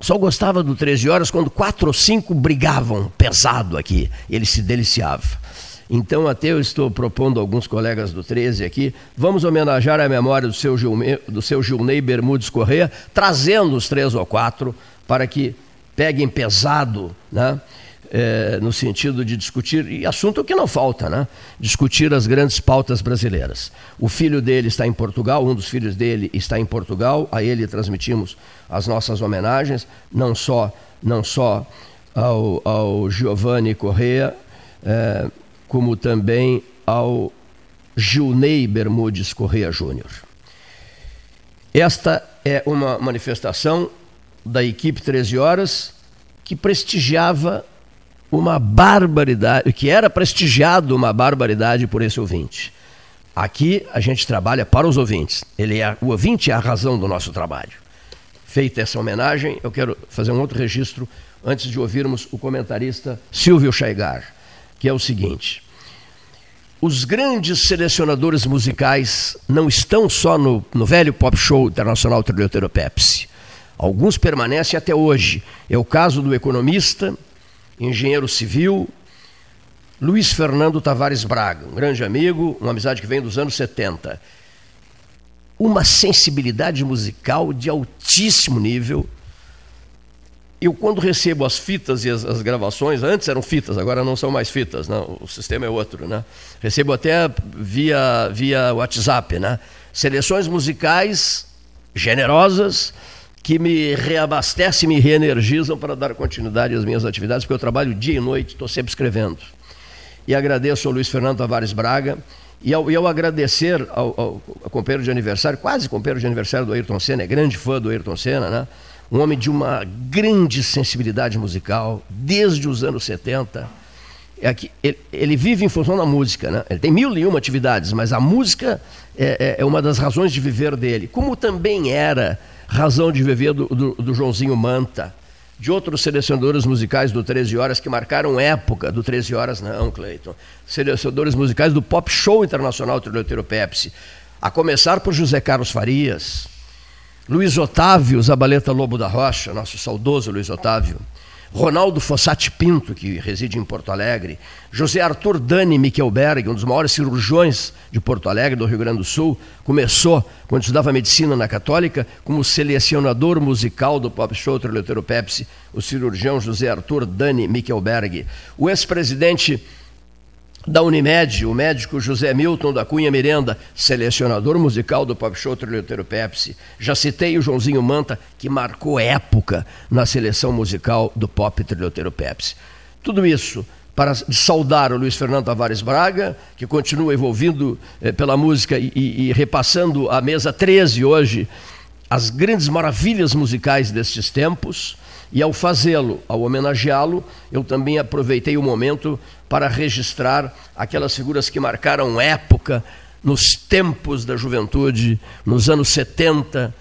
Só gostava do 13 Horas quando quatro ou cinco brigavam pesado aqui. Ele se deliciava. Então, até eu estou propondo a alguns colegas do 13 aqui, vamos homenagear a memória do seu, Gilme, do seu Gilney Bermudes Correia, trazendo os três ou quatro para que peguem pesado, né? É, no sentido de discutir, e assunto que não falta, né? Discutir as grandes pautas brasileiras. O filho dele está em Portugal, um dos filhos dele está em Portugal, a ele transmitimos as nossas homenagens, não só, não só ao, ao Giovanni Correa, é, como também ao Gilney Bermudes Correia Júnior. Esta é uma manifestação da equipe 13 Horas que prestigiava uma barbaridade, que era prestigiado uma barbaridade por esse ouvinte. Aqui a gente trabalha para os ouvintes. Ele é, o ouvinte é a razão do nosso trabalho. Feita essa homenagem, eu quero fazer um outro registro antes de ouvirmos o comentarista Silvio Chaigar, que é o seguinte: os grandes selecionadores musicais não estão só no, no velho pop show internacional Trilhoteiro Pepsi. Alguns permanecem até hoje. É o caso do economista engenheiro civil, Luiz Fernando Tavares Braga, um grande amigo, uma amizade que vem dos anos 70. Uma sensibilidade musical de altíssimo nível. Eu, quando recebo as fitas e as, as, gravações, antes eram fitas, agora não são mais fitas, não, o sistema é outro, né? Recebo até via, via WhatsApp, né? Seleções musicais generosas, que me reabastecem, me reenergizam para dar continuidade às minhas atividades, porque eu trabalho dia e noite, estou sempre escrevendo. E agradeço ao Luiz Fernando Tavares Braga, e ao, e ao agradecer ao, ao, ao, companheiro de aniversário, quase companheiro de aniversário do Ayrton Senna, é grande fã do Ayrton Senna, né? um homem de uma grande sensibilidade musical, desde os anos 70. É que ele, ele, vive em função da música, né? Ele tem mil e uma atividades, mas a música é, é, é uma das razões de viver dele. Como também era razão de viver do, do, do Joãozinho Manta, de outros selecionadores musicais do 13 Horas que marcaram época do 13 Horas, não, Cleiton. Selecionadores musicais do Pop Show Internacional Triloteiro Pepsi. A começar por José Carlos Farias, Luiz Otávio Zabaleta Lobo da Rocha, nosso saudoso Luiz Otávio. Ronaldo Fossati Pinto, que reside em Porto Alegre, José Arthur Dani Michelberg, um dos maiores cirurgiões de Porto Alegre, do Rio Grande do Sul, começou, quando estudava medicina na Católica, como selecionador musical do Pop Show Trileteiro Pepsi, o cirurgião José Arthur Dani Michelberg. O ex-presidente da Unimed, o médico José Milton da Cunha Mirenda, selecionador musical do Pop Show Trilhoteiro Pepsi. Já citei o Joãozinho Manta, que marcou época na seleção musical do Pop Trilhoteiro Pepsi. Tudo isso para saudar o Luiz Fernando Tavares Braga, que continua envolvido eh, pela música e, e, e repassando a mesa 13 hoje as grandes maravilhas musicais destes tempos. E ao fazê-lo, ao homenageá-lo, eu também aproveitei o momento para registrar aquelas figuras que marcaram época nos tempos da juventude, nos anos 70,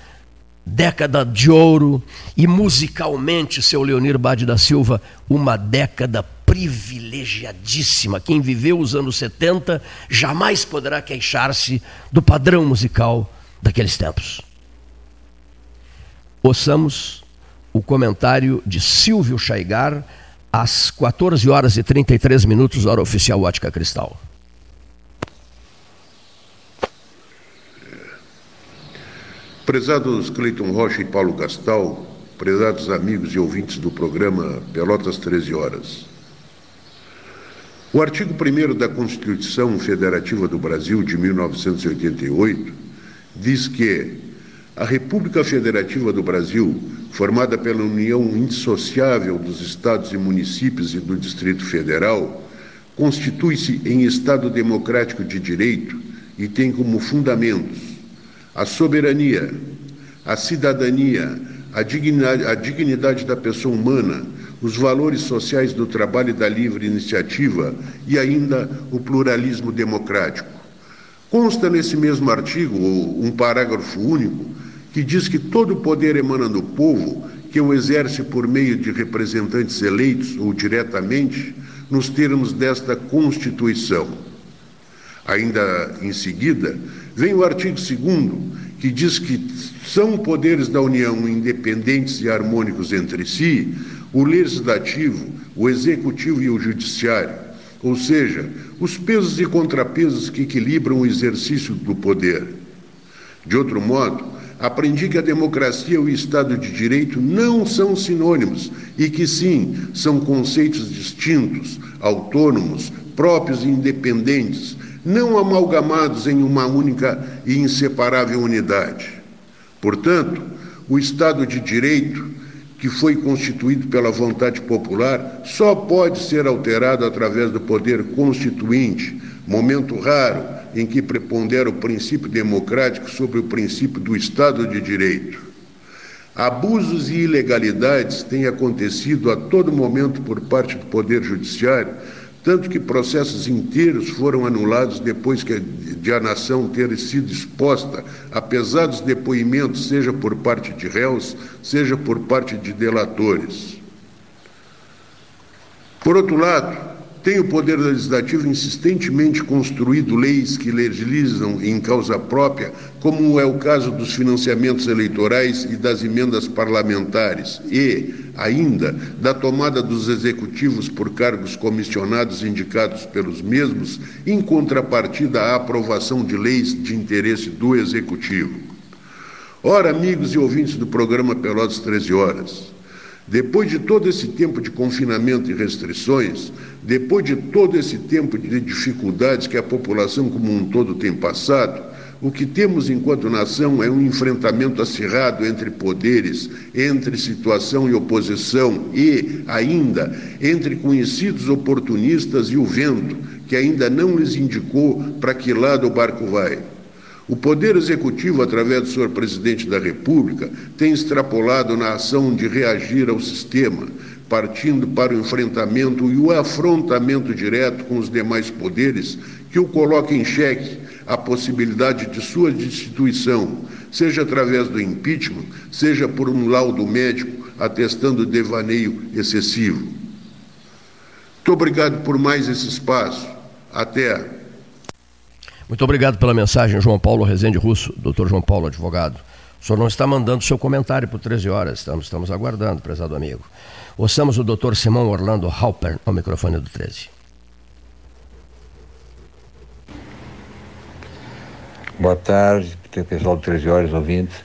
década de ouro, e musicalmente, seu Leonir Bade da Silva, uma década privilegiadíssima. Quem viveu os anos 70 jamais poderá queixar-se do padrão musical daqueles tempos. Ouçamos o comentário de Silvio Chaigar às 14 horas e 33 minutos, hora oficial Ótica Cristal. Prezados Cleiton Rocha e Paulo Gastal, prezados amigos e ouvintes do programa Pelotas 13 Horas. O artigo 1 da Constituição Federativa do Brasil de 1988 diz que a República Federativa do Brasil, formada pela união indissociável dos estados e municípios e do Distrito Federal, constitui-se em Estado democrático de direito e tem como fundamentos a soberania, a cidadania, a dignidade, a dignidade da pessoa humana, os valores sociais do trabalho e da livre iniciativa e ainda o pluralismo democrático. Consta nesse mesmo artigo um parágrafo único que diz que todo o poder emana do povo, que o exerce por meio de representantes eleitos ou diretamente, nos termos desta Constituição. Ainda em seguida, vem o artigo 2, que diz que são poderes da União independentes e harmônicos entre si o legislativo, o executivo e o judiciário, ou seja, os pesos e contrapesos que equilibram o exercício do poder. De outro modo, aprendi que a democracia e o Estado de Direito não são sinônimos e que, sim, são conceitos distintos, autônomos, próprios e independentes, não amalgamados em uma única e inseparável unidade. Portanto, o Estado de Direito, que foi constituído pela vontade popular, só pode ser alterado através do poder constituinte, momento raro em que prepondera o princípio democrático sobre o princípio do Estado de Direito. Abusos e ilegalidades têm acontecido a todo momento por parte do Poder Judiciário, tanto que processos inteiros foram anulados depois que de a nação ter sido exposta a pesados depoimentos, seja por parte de réus, seja por parte de delatores. Por outro lado, tem o Poder Legislativo insistentemente construído leis que legislam em causa própria, como é o caso dos financiamentos eleitorais e das emendas parlamentares, e, ainda, da tomada dos executivos por cargos comissionados indicados pelos mesmos, em contrapartida à aprovação de leis de interesse do Executivo. Ora, amigos e ouvintes do programa Pelotas 13 Horas, depois de todo esse tempo de confinamento e restrições, depois de todo esse tempo de dificuldades que a população como um todo tem passado, o que temos enquanto nação é um enfrentamento acirrado entre poderes, entre situação e oposição e, ainda, entre conhecidos oportunistas e o vento, que ainda não lhes indicou para que lado o barco vai. O Poder Executivo, através do senhor presidente da República, tem extrapolado na ação de reagir ao sistema, partindo para o enfrentamento e o afrontamento direto com os demais poderes, que o coloca em xeque a possibilidade de sua destituição, seja através do impeachment, seja por um laudo médico, atestando devaneio excessivo. Muito obrigado por mais esse espaço. Até. Muito obrigado pela mensagem, João Paulo Rezende Russo, doutor João Paulo, advogado. O senhor não está mandando seu comentário por 13 horas, estamos, estamos aguardando, prezado amigo. Ouçamos o doutor Simão Orlando Halper ao microfone do 13. Boa tarde, pessoal do 13 horas, ouvintes.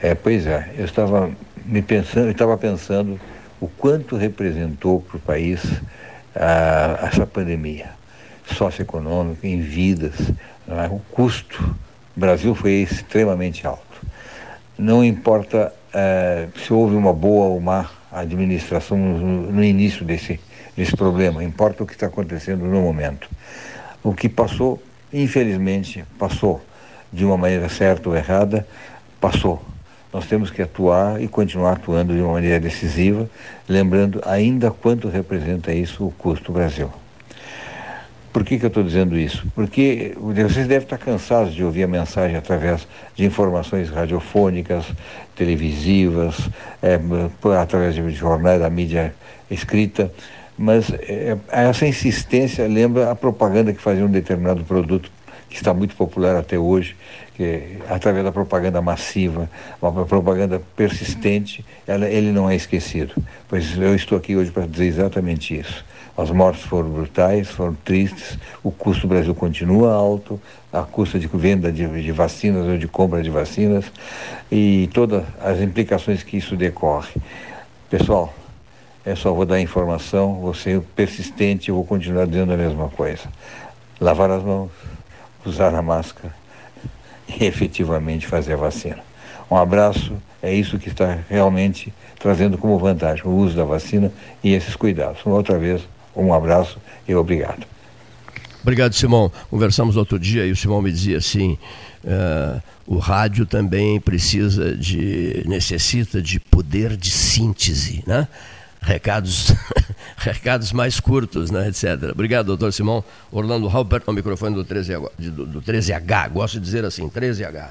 É, pois é, eu estava me pensando, estava pensando o quanto representou para o país a, essa pandemia socioeconômica, em vidas, é? o custo. O Brasil foi extremamente alto. Não importa é, se houve uma boa ou má administração no, no início desse, desse problema, importa o que está acontecendo no momento. O que passou, infelizmente, passou de uma maneira certa ou errada, passou. Nós temos que atuar e continuar atuando de uma maneira decisiva, lembrando ainda quanto representa isso o custo Brasil. Por que, que eu estou dizendo isso? Porque vocês devem estar cansados de ouvir a mensagem através de informações radiofônicas, televisivas, é, através de jornais da mídia escrita, mas é, essa insistência lembra a propaganda que fazia um determinado produto que está muito popular até hoje, que através da propaganda massiva, uma propaganda persistente, ela, ele não é esquecido. Pois eu estou aqui hoje para dizer exatamente isso. As mortes foram brutais, foram tristes, o custo do Brasil continua alto, a custa de venda de, de vacinas ou de compra de vacinas e todas as implicações que isso decorre. Pessoal, é só vou dar informação, vou ser persistente, vou continuar dizendo a mesma coisa. Lavar as mãos, usar a máscara e efetivamente fazer a vacina. Um abraço, é isso que está realmente trazendo como vantagem o uso da vacina e esses cuidados. Uma outra vez, um abraço e obrigado. Obrigado, Simão. Conversamos outro dia e o Simão me dizia assim: uh, o rádio também precisa de, necessita de poder de síntese, né? recados, recados mais curtos, né, etc. Obrigado, doutor Simão. Orlando Halpert, no microfone do, 13, do, do 13H, gosto de dizer assim, 13H.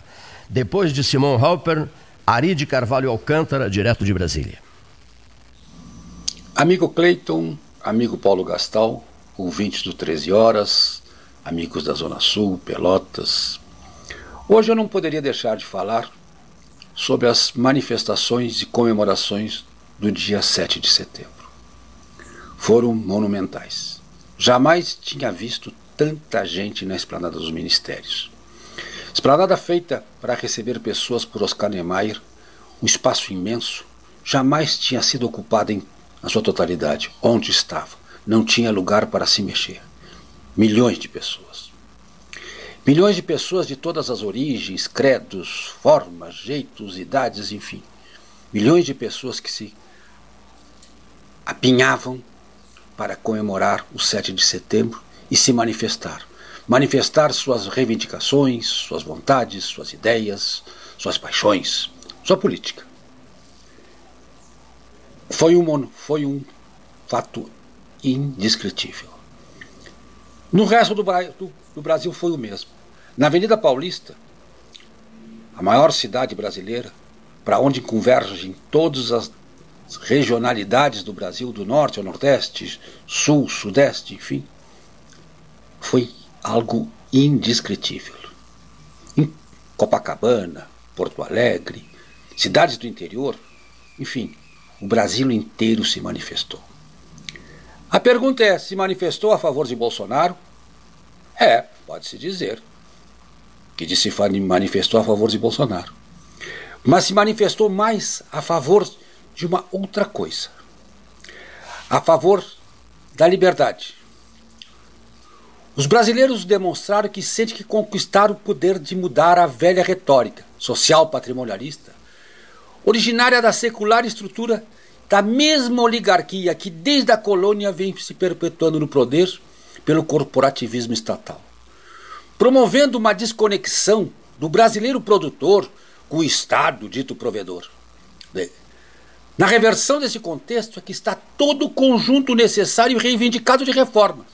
Depois de Simão Halpert, Ari de Carvalho Alcântara, direto de Brasília. Amigo Cleiton, amigo Paulo Gastal, ouvintes do 13 Horas, amigos da Zona Sul, Pelotas. Hoje eu não poderia deixar de falar sobre as manifestações e comemorações do dia 7 de setembro. Foram monumentais. Jamais tinha visto tanta gente na esplanada dos ministérios. Esplanada feita para receber pessoas por Oscar Niemeyer, um espaço imenso, jamais tinha sido ocupada em na sua totalidade. Onde estava? Não tinha lugar para se mexer. Milhões de pessoas. Milhões de pessoas de todas as origens, credos, formas, jeitos, idades, enfim. Milhões de pessoas que se apinhavam para comemorar o 7 de setembro e se manifestar. Manifestar suas reivindicações, suas vontades, suas ideias, suas paixões, sua política. Foi um, foi um fato indescritível. No resto do, do, do Brasil foi o mesmo. Na Avenida Paulista, a maior cidade brasileira, para onde convergem todas as regionalidades do Brasil, do norte ao nordeste, sul, sudeste, enfim, foi algo indescritível. Em Copacabana, Porto Alegre, cidades do interior, enfim, o Brasil inteiro se manifestou. A pergunta é: se manifestou a favor de Bolsonaro? É, pode-se dizer que se manifestou a favor de Bolsonaro. Mas se manifestou mais a favor de uma outra coisa. A favor da liberdade. Os brasileiros demonstraram que sentem que conquistaram o poder de mudar a velha retórica social patrimonialista, originária da secular estrutura da mesma oligarquia que desde a colônia vem se perpetuando no poder pelo corporativismo estatal, promovendo uma desconexão do brasileiro produtor com o Estado dito provedor. Na reversão desse contexto é que está todo o conjunto necessário e reivindicado de reformas.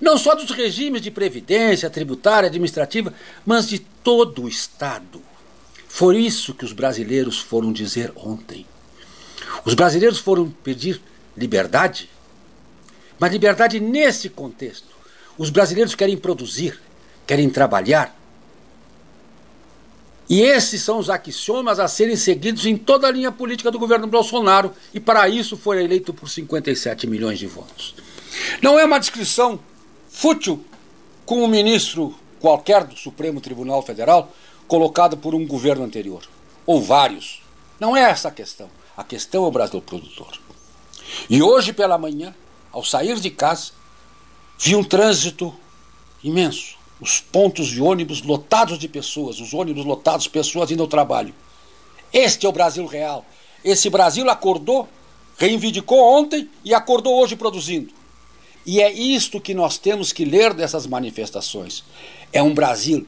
Não só dos regimes de previdência, tributária, administrativa, mas de todo o Estado. Foi isso que os brasileiros foram dizer ontem. Os brasileiros foram pedir liberdade, mas liberdade nesse contexto. Os brasileiros querem produzir, querem trabalhar. E esses são os axiomas a serem seguidos em toda a linha política do governo Bolsonaro, e para isso foi eleito por 57 milhões de votos. Não é uma descrição fútil com um ministro qualquer do Supremo Tribunal Federal colocado por um governo anterior, ou vários. Não é essa a questão. A questão é o Brasil produtor. E hoje pela manhã, ao sair de casa, vi um trânsito imenso. Os pontos de ônibus lotados de pessoas, os ônibus lotados, pessoas indo ao trabalho. Este é o Brasil real. Esse Brasil acordou, reivindicou ontem e acordou hoje produzindo. E é isto que nós temos que ler dessas manifestações. É um Brasil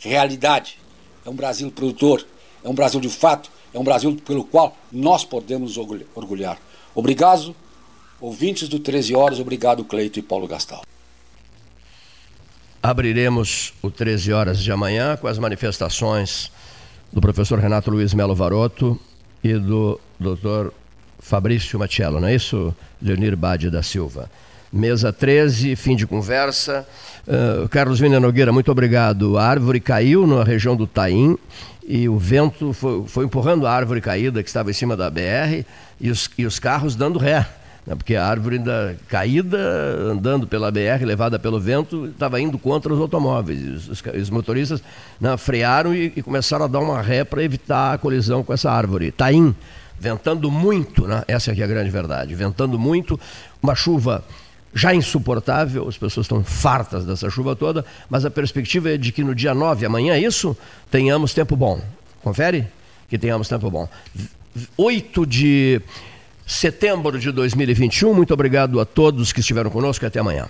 realidade, é um Brasil produtor, é um Brasil de fato, é um Brasil pelo qual nós podemos orgulhar. Obrigado, ouvintes do 13 Horas, obrigado Cleito e Paulo Gastal. Abriremos o 13 Horas de amanhã com as manifestações do professor Renato Luiz Melo Varoto e do doutor Fabrício Machello, não é isso, Leonir Bade da Silva? Mesa 13, fim de conversa. Uh, Carlos Vina Nogueira, muito obrigado. A árvore caiu na região do Taim e o vento foi, foi, empurrando a árvore caída que estava em cima da BR e os, e os carros dando ré. Né? Porque a árvore ainda caída, andando pela BR, levada pelo vento, estava indo contra os automóveis. Os, os motoristas né, frearam e, e, começaram a dar uma ré para evitar a colisão com essa árvore. Taim, ventando muito, né? essa aqui é a grande verdade. Ventando muito, uma chuva já insuportável, as pessoas estão fartas dessa chuva toda, mas a perspectiva é de que no dia 9, amanhã é isso, tenhamos tempo bom. Confere? Que tenhamos tempo bom. 8 de setembro de 2021, muito obrigado a todos que estiveram conosco e até amanhã.